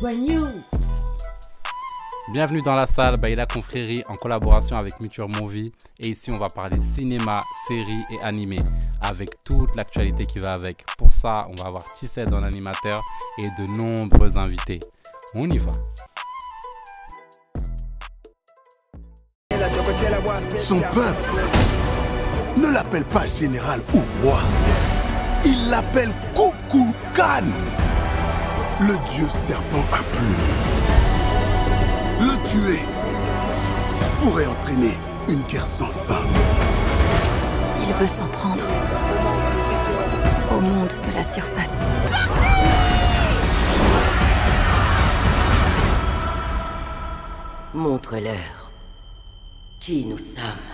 brand new. Bienvenue dans la salle Baila Confrérie en collaboration avec Muture Movie. Et ici, on va parler cinéma, séries et animé avec toute l'actualité qui va avec. Pour ça, on va avoir Tissette en animateur et de nombreux invités. On y va. Son peuple ne l'appelle pas général ou roi. Il l'appelle Coucou Khan, le dieu serpent à plumes. Le tuer pourrait entraîner une guerre sans fin. Il veut s'en prendre au monde de la surface. Montre-leur qui nous sommes.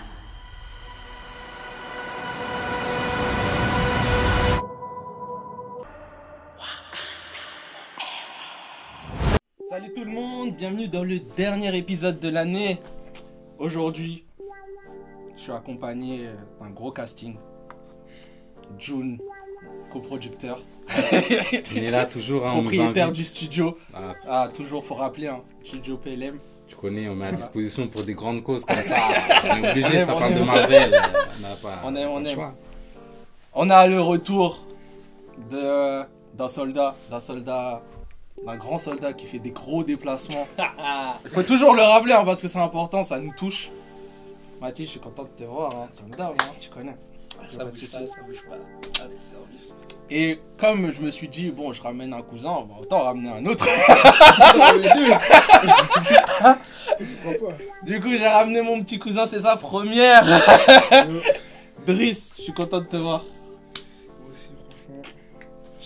Bienvenue dans le dernier épisode de l'année. Aujourd'hui, je suis accompagné d'un gros casting. June, coproducteur, On est là toujours, hein, propriétaire du studio. Ah, Ah, toujours, faut rappeler, hein, studio PLM. tu connais, on met à disposition pour des grandes causes comme ça. On est obligé, ça parle de. Marvel. euh, On pas. On aime, on aime. On a le retour de d'un soldat, d'un soldat, d'un grand soldat qui fait des gros déplacements. Il faut toujours le rappeler hein, parce que c'est important, ça nous touche. Mathis, je suis content de te voir, hein. hein, tu connais. Ça Pas de bouge soucis. pas, ça bouge pas. Ah, service. Et comme je me suis dit, bon, je ramène un cousin, bah, autant ramener un autre. du coup, j'ai ramené mon petit cousin, c'est sa première. Driss, je suis content de te voir.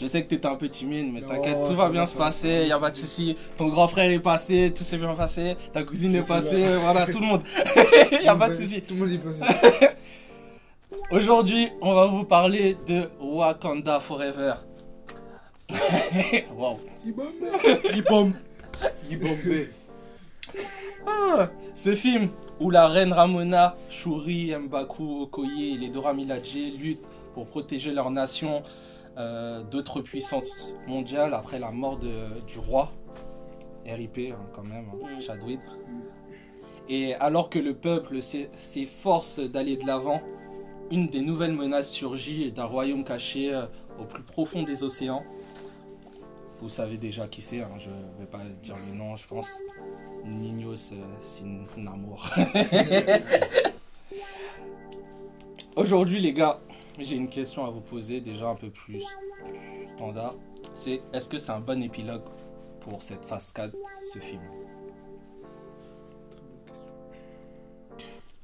Je sais que t'étais un peu timide, mais t'inquiète, tout ça va bien se passer, y a pas de souci. Ton grand frère est passé, tout s'est bien passé, ta cousine est passée, voilà, tout le monde. y a pas de souci. Tout le monde est passé. Aujourd'hui, on va vous parler de Wakanda Forever. wow. Yibom. Yibombe. Ah, ce film où la reine Ramona, Shuri, Mbaku, Okoye et les Dora Milaje luttent pour protéger leur nation euh, d'autres puissances mondiales après la mort de- du roi. RIP hein, quand même, hein, Chadwick. Et alors que le peuple s'e- s'efforce d'aller de l'avant, une des nouvelles menaces surgit d'un royaume caché euh, au plus profond des océans. Vous savez déjà qui c'est, hein, je vais pas dire le nom, je pense. Ninos euh, sin amour. Aujourd'hui, les gars, j'ai une question à vous poser, déjà un peu plus standard. C'est est-ce que c'est un bon épilogue pour cette phase 4, ce film?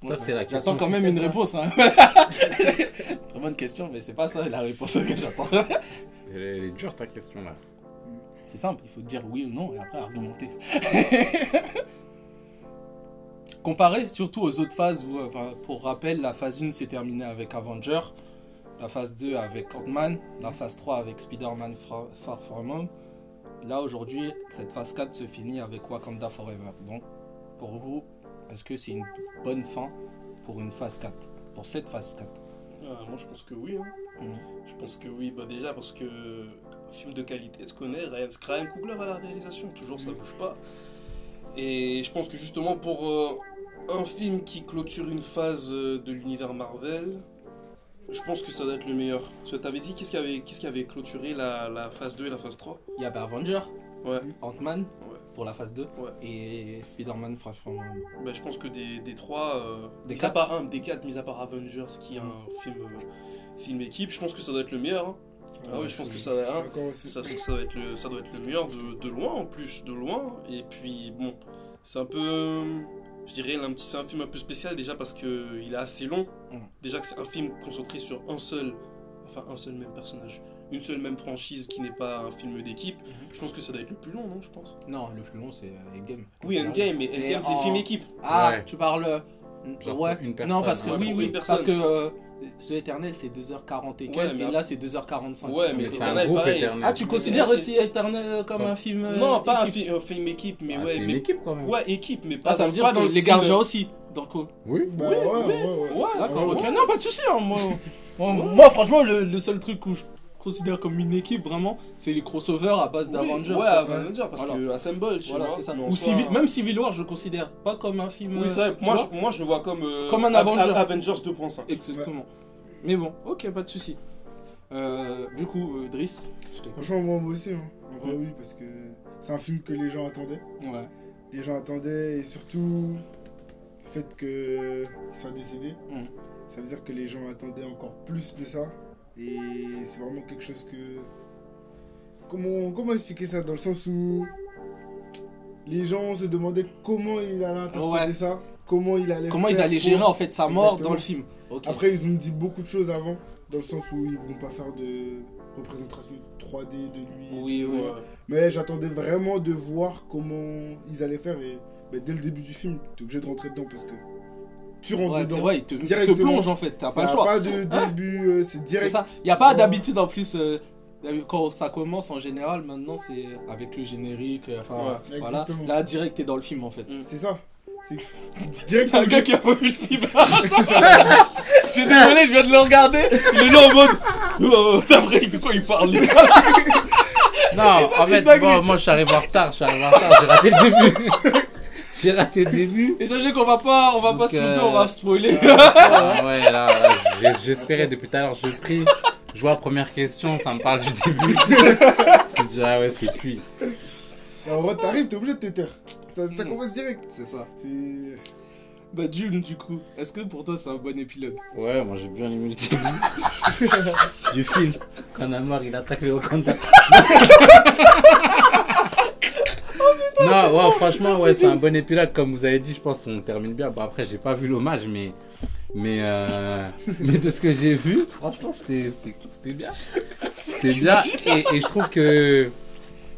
Ça, c'est la question J'attends quand même une ça. réponse. Hein. Très bonne question, mais c'est pas ça la réponse que j'attends. Elle est elle est dure ta question là. C'est simple, il faut dire oui ou non et après argumenter. Comparé surtout aux autres phases, où, enfin, pour rappel, la phase 1 s'est terminée avec Avenger, la phase 2 avec Ant-Man, la phase 3 avec Spider-Man Far From Home. Là aujourd'hui, cette phase 4 se finit avec Wakanda Forever. Donc, pour vous, est-ce que c'est une bonne fin pour une phase 4 Pour cette phase 4 Ah, moi, je pense que oui. hein. Mhm. Je pense que oui. Bah, déjà, parce que un film de qualité, tu connais, Ryan, Ryan Coogler à la réalisation? Toujours, ça bouge pas. Et je pense que justement, pour euh, un film qui clôture une phase euh, de l'univers Marvel, je pense que ça doit être le meilleur. Parce que t'avais dit, qu'est-ce qui avait, qu'est-ce qui avait clôturé la, la phase 2 et la phase 3 Il y avait Avenger, Ouais. Ant-Man Ouais. pour la phase 2 Ouais. et Spider-Man Home. Bah, je pense que des, des trois, euh, Des mis quatre à part un, des quatre, mis à part Avengers, qui est un film, euh, film équipe, je pense que ça doit être le meilleur. hein. Ah ouais, je pense que ça, hein, ça, ça doit être le, ça doit être le meilleur de, de loin en plus, de loin. Et puis bon, c'est un peu, euh, je dirais, un petit, c'est un film un peu spécial déjà parce que il est assez long. Mm. Déjà que c'est un film concentré sur un seul, enfin un seul même personnage, une seule même franchise qui n'est pas un film d'équipe. Je pense que ça doit être le plus long, non Je pense? Non, le plus long c'est euh, Endgame. Oui, Endgame, mais Endgame c'est en- film équipe. Ah, Ouais. tu parles. Euh, Genre, ouais. une personne, non, parce que ouais, oui, oui, parce que euh, The Eternal c'est 2h40 et quelques, Ouais, mais et là c'est 2h45. Ouais, mais c'est Eternal, un groupe pareil. éternel. Ah, tu considères aussi Eternal comme un film euh, Non, pas un, équipe? fi- un film équipe, mais Ah, ouais, une équipe quand même. ouais équipe, mais pas. Ah, ça veut dire pas que les gardiens aussi. Donc, Oui. Bah ouais, ouais, ouais. Ouais, d'accord, ok, non, pas de soucis. hein, moi, moi, moi, franchement, le, le seul truc où je considère comme une équipe vraiment, c'est les crossovers à base d'Avengers. Ouais. Avengers, parce Voilà. que Assemble, tu Voilà, vois. c'est ça. Ou Civil- même Civil War, je le considère pas comme un film. Oui, c'est vrai. tu Moi, je, moi, je le vois comme. euh, Comme un Av- Avenger. Av- Avengers 2.5. Exactement. Mais bon, ok, pas de souci. Euh, du coup, euh, Driss. Franchement, moi, moi aussi, hein. en vrai, oui, parce que c'est un film que les gens attendaient. Ouais. Les gens attendaient, et surtout, le fait qu'il soit décédé, Mm. ça veut dire que les gens attendaient encore plus de ça. Et c'est vraiment quelque chose que. Comment, comment expliquer ça Dans le sens où les gens se demandaient comment il allait interpréter Ouais. ça, comment il allait Comment ils allaient gérer en fait sa mort Exactement. dans le film. Après, ils nous dit beaucoup de choses avant, dans le sens où ils vont pas faire de représentation 3D de lui. Oui, oui. ouais. Mais j'attendais vraiment de voir comment ils allaient faire. Et dès le début du film, tu es obligé de rentrer dedans parce que tu rentres Ouais, dedans. ouais, il te, il te plonge en fait, t'as pas Il le y a choix. pas de début, euh, c'est C'est direct. ça. Il n'y a pas d'habitude en plus. euh, quand ça commence en général, maintenant c'est avec le générique. euh, Enfin, Ouais, voilà. Là, direct, t'es dans le film en fait. C'est ça. C'est Il y a directement. un gars qui a pas vu le film. je suis désolé, je viens de le regarder. Il est là en mode. Oh, D'après, de quoi il parle? Non, ça, en fait, bon, moi je suis arrivé en retard, je suis arrivé en retard, j'ai raté le début. J'ai raté le début. Et sachez qu'on va pas, on va Donc, pas se louper, euh, on va spoiler. Ah ouais, là, j'espérais depuis tout à l'heure, je prie. Je vois la première question, ça me parle du début. C'est ah ouais, c'est cuit. En vrai, t'arrives, t'es obligé de te taire. Ça, ça Mm. commence direct. C'est ça. Bah, June, du coup, est-ce que pour toi c'est un bon épilogue? Ouais, moi j'ai bien aimé le début du film. Quand Namor il attaque les Wakanda. non, ouais, franchement, ouais, c'est un bon épilogue. Comme vous avez dit, je pense qu'on termine bien. Bon, après, j'ai pas vu l'hommage, mais. Mais, euh, mais de ce que j'ai vu, franchement, c'était bien. C'était bien. Et, et je trouve que.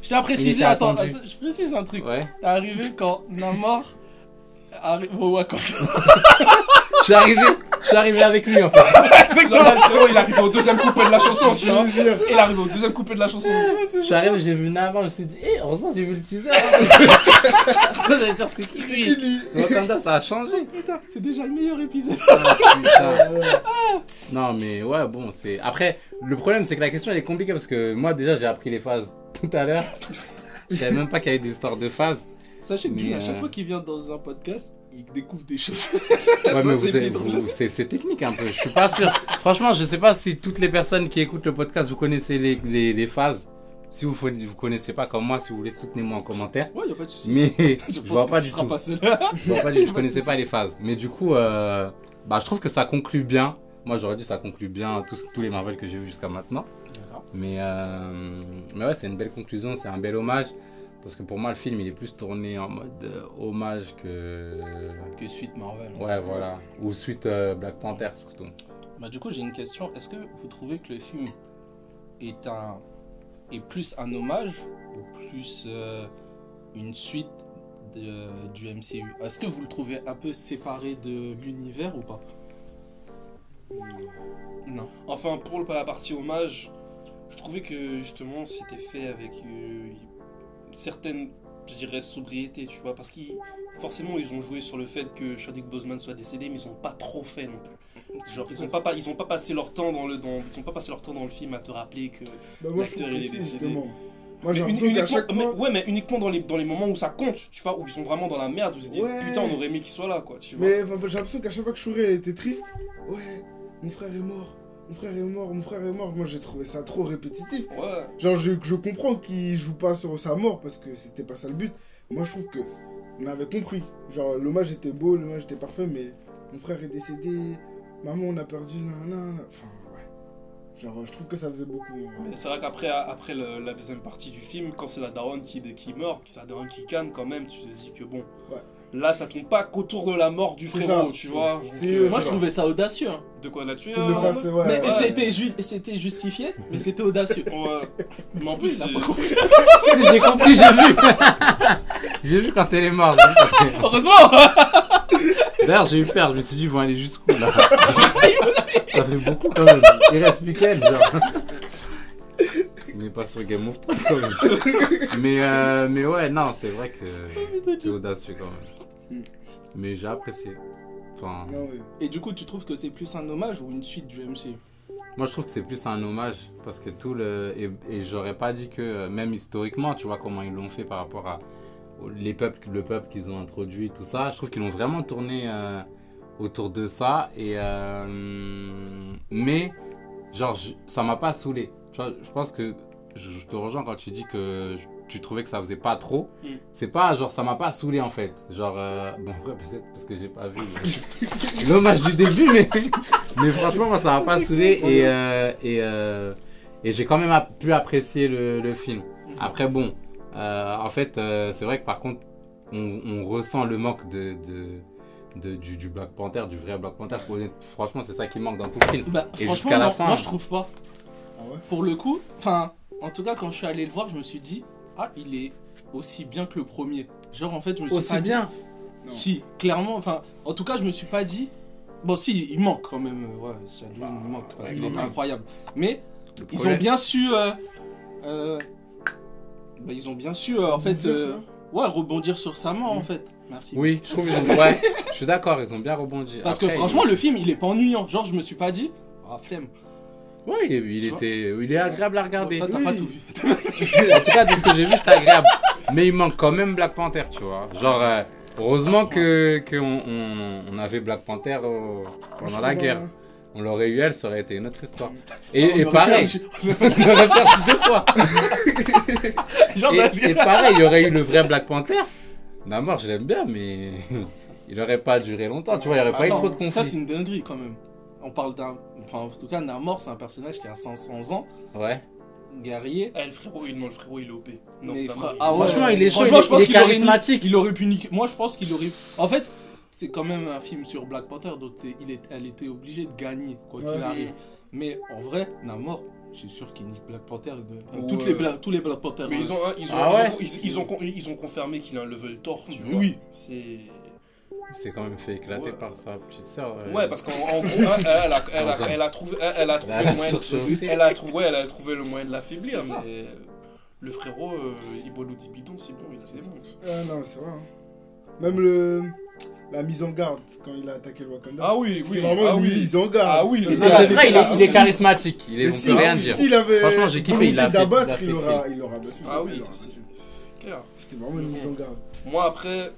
Je tiens à préciser, attends, je précise un truc. Ouais. T'es arrivé quand Namor arrive au Wakanda. Je suis arrivé avec lui en fait. Exactement. Il arrive au deuxième couplet de la chanson, tu vois. Il arrive au deuxième couplet de la chanson. Je suis arrivé, j'ai vu Namor, je me suis dit, eh, heureusement j'ai vu le teaser. Ça, j'allais dire, c'est qui lui lui Wakanda, ça a changé. Putain, c'est déjà le meilleur épisode. Ah. Euh, Non, mais ouais, bon, c'est. Après, le problème, c'est que la question, elle est compliquée parce que moi, déjà, j'ai appris les phases tout à l'heure. Je savais même pas qu'il y avait des histoires de phases. Sachez que à chaque euh, fois qu'il vient dans un podcast, il découvre des choses. Ouais, c'est technique un peu. Je suis pas sûr. Franchement, je sais pas si toutes les personnes qui écoutent le podcast, vous connaissez les, les, les phases. Si vous ne vous connaissez pas comme moi, si vous voulez, soutenez-moi en commentaire. Ouais, y a pas de souci. Mais je pense vois que pas tu du tout. pas seul. Je vois pas du tout. Je connaissais pas les phases. Mais du coup, euh, bah, je trouve que ça conclut bien. Moi, j'aurais dit ça conclut bien tous, tous les Marvel que j'ai vus jusqu'à maintenant. Mais, euh, mais ouais, c'est une belle conclusion, c'est un bel hommage. Parce que pour moi, le film, il est plus tourné en mode euh, hommage que. Que suite Marvel. Ouais, voilà. Ou suite euh, Black Panther, surtout. Bah, du coup, j'ai une question. Est-ce que vous trouvez que le film est un est plus un hommage ou plus euh, une suite de- du MCU Est-ce que vous le trouvez un peu séparé de l'univers ou pas? Non. Enfin, pour la partie hommage, je trouvais que justement c'était fait avec certaine, je dirais, sobriété, tu vois, parce qu'ils forcément ils ont joué sur le fait que Chadwick Boseman soit décédé, mais ils ont pas trop fait non plus. Genre ils ont pas, ils ont pas passé leur temps dans le dans, ils ont pas passé leur temps dans le film à te rappeler que Bah, L'acteur, il est décédé. justement. Moi, Mais qu'à uniquement- mais- ouais mais uniquement dans les dans les moments où ça compte, tu vois, où ils sont vraiment dans la merde, où ils se disent Ouais. putain on aurait aimé qu'il soit là quoi, tu vois. Mais enfin, j'ai l'impression qu'à chaque fois que Shuri elle était triste, ouais, mon frère est mort, mon frère est mort, mon frère est mort. Moi j'ai trouvé ça trop répétitif. Ouais. Genre, je, je comprends qu'il joue pas sur sa mort parce que c'était pas ça le but. Moi je trouve que on avait compris. Genre, l'hommage était beau, l'hommage était parfait, mais mon frère est décédé, maman on a perdu, nanana. Enfin, ouais. Genre, je trouve que ça faisait beaucoup. hein. Mais c'est vrai qu'après après le- la deuxième partie du film, quand c'est la daronne qui, qui meurt, c'est la daronne qui canne quand même, tu te dis que bon, Ouais. Là ça tombe pas qu'autour de la mort du frérot, ça. tu vois. Donc, euh, Moi, je va. trouvais ça audacieux. hein. de quoi Qu'il le fasse, ouais. mais ouais. c'était ju- c'était justifié, mais c'était audacieux. Ouais. Mais en plus, Il a c'est- pas compris. Si, j'ai compris, j'ai vu. j'ai vu quand elle est morte. j'ai vu quand Heureusement elle- D'ailleurs, j'ai eu peur. Je me suis dit, ils vont aller jusqu'où là? Ça fait beaucoup quand même. Il reste plus qu'elle, genre. N'est pas sur Game of Thrones. Mais, euh, mais ouais, non, c'est vrai que c'était audacieux quand même. Mais j'ai apprécié. Enfin, ouais. Et du coup, tu trouves que c'est plus un hommage ou une suite du MCU Moi, je trouve que c'est plus un hommage parce que tout le. Et, et j'aurais pas dit que, euh, même historiquement, tu vois comment ils l'ont fait par rapport à les peuples, le peuple qu'ils ont introduit, tout ça. Je trouve qu'ils l'ont vraiment tourné euh, autour de ça. Et. euh, mais, genre, je- ça m'a pas saoulé. Tu vois, je pense que je, te rejoins quand tu dis que tu trouvais que ça faisait pas trop. Mm. C'est pas, genre, ça m'a pas saoulé en fait. Genre, euh, bon, en vrai, peut-être parce que j'ai pas vu le- l'hommage du début, mais. Mais franchement, moi, ça m'a pas saoulé et, euh, et, euh, et j'ai quand même pu apprécier le, le film. Après, bon, euh, en fait, euh, c'est vrai que par contre, on, on ressent le manque de, de, de- du, du Black Panther, du vrai Black Panther. Franchement, c'est ça qui manque dans tout le film. Bah, Et franchement, jusqu'à la non, fin. moi je trouve pas. Ah ouais Pour le coup, enfin, en tout cas, quand je suis allé le voir, je me suis dit, ah, il est aussi bien que le premier. Genre, en fait, je me suis Aussi pas bien. Si, clairement, enfin, en tout cas, je me suis pas dit. Bon, si, il manque quand même. euh, Ouais, Chadwick, il manque parce qu'il même. incroyable. Mais Le ils ont bien su. euh, euh, bah, ils ont bien su, euh, en fait, Rebondir, euh, ouais, rebondir sur sa mort, en fait. Merci. Oui, je trouve qu'ils ont. Ouais, je suis d'accord, ils ont bien rebondi. Parce Après, que franchement, le film, il est pas ennuyant. Genre, je me suis pas dit, ah, flemme. Ouais, il, était, il est agréable à regarder. Toi, t'as Oui. pas tout vu. En tout cas, de ce que j'ai vu, c'est agréable. Mais il manque quand même Black Panther, tu vois. Genre, euh, heureusement que, que on, on- avait Black Panther pendant la guerre. On l'aurait eu elle, ça aurait été une autre histoire. Et, aurait pareil, perdu. on aurait perdu deux fois. Genre, Et, pareil, il y aurait eu le vrai Black Panther. Namor, je l'aime bien, mais il aurait pas duré longtemps, tu vois, il n'y aurait pas eu trop de conflits. Ça, c'est une dinguerie quand même. On parle d'un. Enfin, en tout cas, Namor, c'est un personnage qui a 500 ans, Ouais. guerrier. Eh, le frérot, il, non, le frérot, il est OP. Non, mais fra- ah ouais. Franchement, il est chaud, Franchement, il est- je pense il est qu'il aurait charismatique. Il aurait pu niquer. Moi, je pense qu'il aurait. En fait, c'est quand même un film sur Black Panther, donc c'est- il est... elle était obligée de gagner, quoi qu'il arrive. Mais en vrai, Namor, je suis sûr qu'il nique Black Panther. de- Ouais. Toutes les Bla- Tous les Black Panther. Mais euh, ils ont, ils ont, Ah ils, ouais ont, ils, ils ont, con- ils ont confirmé qu'il a un level Thor, tu vois. oui. C'est. C'est quand même fait éclater Ouais. par sa petite sœur. euh, Ouais, parce qu'en en gros, elle, elle a, elle, a, elle trouvé, elle, a trouvé Elle le. Elle a trouvé, ouais, elle a trouvé le moyen de l'affaiblir, mais le frérot, euh, il boit bidon, c'est bon, il c'est bon. Ah non, c'est vrai. hein. Même le... la mise en garde quand il a attaqué le Wakanda. Ah oui, c'est oui, vraiment ah une oui. mise en garde. Ah oui, c'est vrai, il est, il est charismatique. Il est, on si- peut rien dire. S'il avait Franchement, j'ai kiffé, il a volonté fait- il a d'abattre, il aura, fait. il aura battu. Ah Il oui, c'est clair. C'était vraiment une mise en garde. Moi après,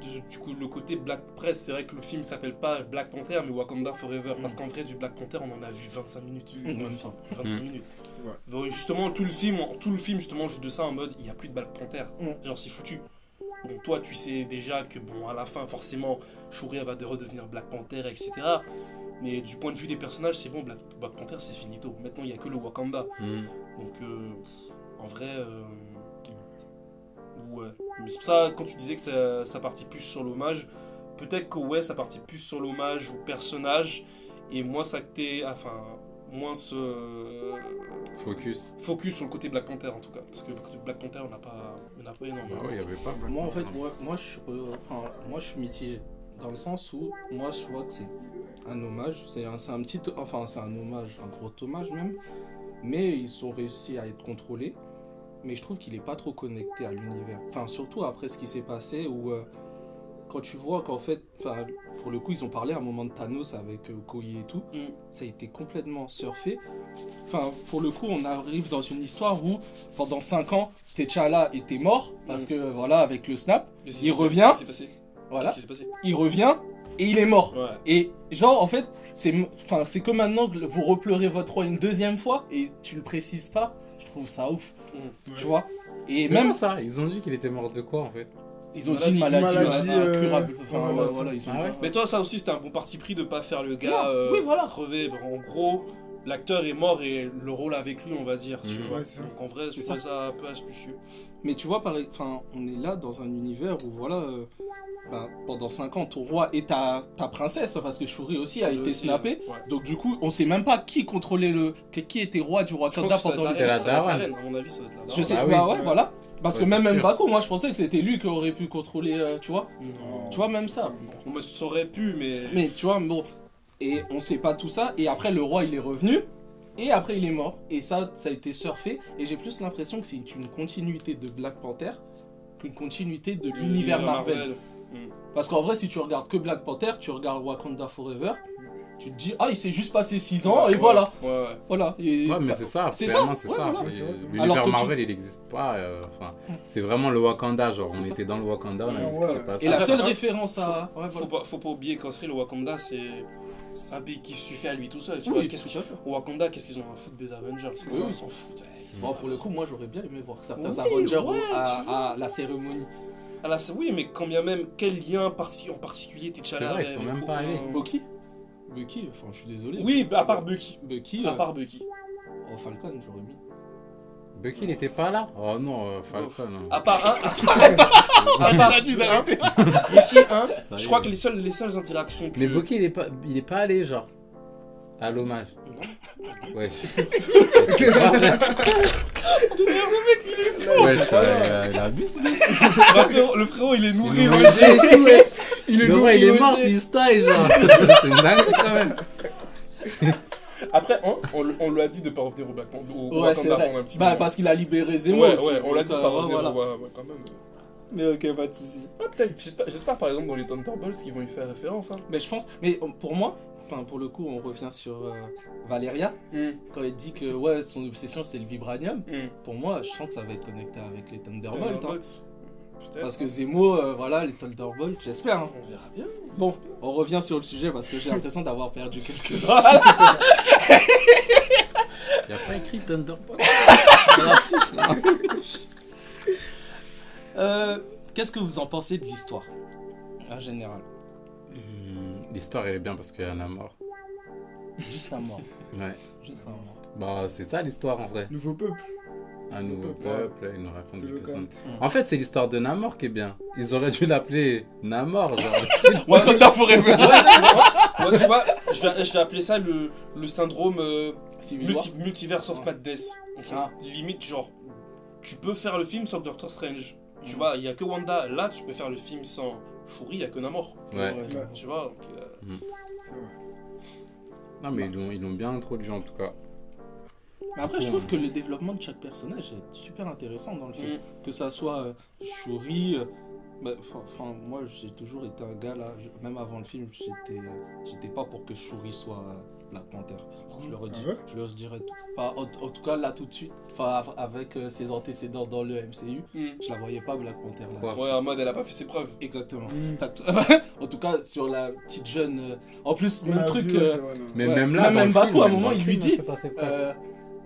du, du coup le côté Black Press, c'est vrai que le film s'appelle pas Black Panther mais Wakanda Forever parce qu'en vrai du Black Panther on en a vu 25 minutes. Mm, pas. 25 Mm. minutes. Ouais. Donc, justement tout le film, tout le film justement joue de ça en mode il y a plus de Black Panther. Mm. Genre c'est foutu. Bon toi tu sais déjà que bon à la fin forcément Shuri va de redevenir Black Panther etc. Mais du point de vue des personnages c'est bon Black, Black Panther c'est finito. Maintenant il y a que le Wakanda. Donc, euh, en vrai, euh, ouais. Mais c'est pour ça, quand tu disais que ça, ça partit plus sur l'hommage, peut-être que ouais, ça partit plus sur l'hommage au personnage et moins s'acter, enfin, moins se Focus. focus sur le côté Black Panther en tout cas. Parce que le côté Black Panther, on n'a pas, on n'a pas énormément. Ah ouais, il y avait pas. Black Moi, en fait, moi, moi, je, euh, enfin, moi, je suis mitigé. Dans le sens où, moi, je vois que c'est un hommage. C'est un, c'est un petit. Enfin, c'est un hommage, un gros hommage même. Mais ils ont réussi à être contrôlés. Mais je trouve qu'il est pas trop connecté à l'univers. Enfin, surtout après ce qui s'est passé où. euh, quand tu vois qu'en fait, pour le coup, ils ont parlé à un moment de Thanos avec euh, et tout, Mm. ça a été complètement surfé. Enfin, pour le coup, on arrive dans une histoire où pendant 5 ans, T'Challa était mort parce Mm. que voilà, avec le snap, Il revient. Passé voilà, passé il revient et il est mort. Ouais. Et genre, en fait, c'est enfin, c'est que maintenant que vous repleurez votre roi une deuxième fois et tu le précises pas, trouve ça ouf. Mm. Tu vois Et même, ça, ils ont dit qu'il était mort de quoi en fait ils ont dit une Maladie, euh, incurable. Enfin, voilà, ouais, c'est- voilà, ils ont Ah ouais Mais toi, ça aussi, c'était un bon parti pris de pas faire le gars euh, oui, voilà. crever. En gros, l'acteur est mort et le rôle avec lui, on va dire. Tu Mhm. vois. Ouais. Donc en vrai, C'est je ça. trouvais ça un peu astucieux. Mais tu vois, pareil, enfin, on est là dans un univers où voilà, euh, ben, pendant 5 ans, ton roi est ta, ta princesse, parce que Shuri aussi a été snappé. ouais. Donc du coup, on sait même pas qui contrôlait le, qui était roi du roi va pendant les C'est la reine, À mon avis, ça va être la. Je sais, Ah oui. bah ouais, voilà. Parce Ouais, que même. Mbaku, moi je pensais que c'était lui qui aurait pu contrôler, euh, tu vois. Non. Tu vois, même ça. On me saurait pu, mais. Mais tu vois, bon. Et on sait pas tout ça. Et après, le roi, il est revenu. Et après, il est mort. Et ça, ça a été surfé. Et j'ai plus l'impression que c'est une continuité de Black Panther qu'une continuité de l'univers Marvel. Parce qu'en vrai, si tu regardes que Black Panther, tu regardes Wakanda Forever. tu te dis, ah, il s'est juste passé 6 ans, et Ouais, voilà. Ouais. Voilà. Et Ouais, mais c'est ça, C'est ça, c'est ça. voilà. L'univers Alors que tu- Marvel, il n'existe pas. euh, Enfin, c'est vraiment le Wakanda, genre, on ça. était dans le Wakanda, on a Ouais, vu ce qui s'est passé. Et la seule faut- référence à. Ouais, Faut voilà. pas, faut pas oublier qu'en le Wakanda, c'est. C'est un pays qui suffit à lui tout seul. Tu Oui, vois, qu'est-ce Wakanda, qu'est-ce qu'ils ont à foutre des Avengers Oui, ils s'en foutent. Ouais, Bon, pour le coup, moi j'aurais bien aimé voir certains Oui, Avengers ouais, à, la cérémonie. Ah là, oui, mais quand bien même, quel lien parti- en particulier T'Challa C'est vrai, ils sont même pas allés. Bucky Bucky, enfin je suis désolé. Oui, à part Bucky. Bucky, À euh, part Bucky. oh, Falcon, j'aurais mis. Bucky, il était pas là Oh non, euh, Falcon. hein. À part un. à part un. Bucky 1. Ça y Je est. crois que les seules, les seules interactions que. Mais Bucky, il est pas, il est pas allé, genre, à l'hommage. Non. Ouais, je- euh, il a abusé. Bah, frérot, le frérot, il est Il nourri. est le logé et tout, ouais. Il est Le roi, nourri, il est logé. mort, il style, genre. C'est une dinguerie quand même. Après, hein, on, on lui a dit de pas revenir au Black Panther. Au Ouais, c'est vrai. un petit Bah, moment. parce qu'il a libéré Zemo Ouais, aussi. ouais, on l'a dit de donc, pas euh, revenir. voilà. Ouais, ouais, quand même. Mais ok, pas de soucis. Ah, peut-être, j'espère, par exemple dans les Thunderbolts qu'ils vont y faire référence. Hein. Mais je pense, mais euh, pour moi, enfin pour le coup, on revient sur euh, Valeria. Hmm, Quand elle dit que ouais, son obsession c'est le vibranium, hmm. pour moi, je sens que ça va être connecté avec les Thunderbolts. hein. Thunderbolts. Peut-être. Parce que Zemo, euh, voilà, les Thunderbolts, j'espère. hein. On verra bien. Bon, on revient sur le sujet parce que j'ai l'impression d'avoir perdu quelques Il n'y a pas écrit Thunderbolt. Euh, Qu'est-ce que vous en pensez de l'histoire En général? Hmm, L'histoire, elle est bien parce qu'il y en a mort. Juste un mort. Ouais. Juste un mort. Bah, c'est ça l'histoire en vrai. Nouveau peuple. Un nouveau peuple, il nous raconte De du Locan. tout ça. En fait, c'est l'histoire de Namor qui est bien. Ils auraient dû l'appeler Namor, genre. Wakanda Forever Ouais, tu vois, ouais, tu vois, je, vais, je vais appeler ça le, le syndrome euh, multi- Multiverse of Ouais. Madness. Ah. Limite, genre, tu peux faire le film sans Doctor Strange. Tu Mhm. vois, il n'y a que Wanda. Là, tu peux faire le film sans Shuri, il n'y a que Namor. Ouais. Ouais. Tu vois, donc, euh, vrai. Non, mais ils l'ont bien introduit en tout cas. Mais après, je trouve que le développement de chaque personnage est super intéressant dans le film. Mm. Que ça soit euh, Shuri. euh, bah, Enfin, enfin, moi, j'ai toujours été un gars là. je- même avant le film, j'étais, euh, j'étais pas pour que Shuri soit euh, Black Panther. Je le redis, Ah ouais je le redirai tout. Pas, en, en tout cas, là tout de suite. Enfin, av- avec euh, ses antécédents dans le MCU, hmm. je la voyais pas Black Panther là. Quoi Ouais, en mode, elle a pas fait ses preuves. Exactement. Mm. En tout cas, sur la petite jeune. euh, En plus, On le truc. vu, ouais, euh, c'est vrai, non. Mais Ouais. même là, Même dans le film, à un moment, il lui dit,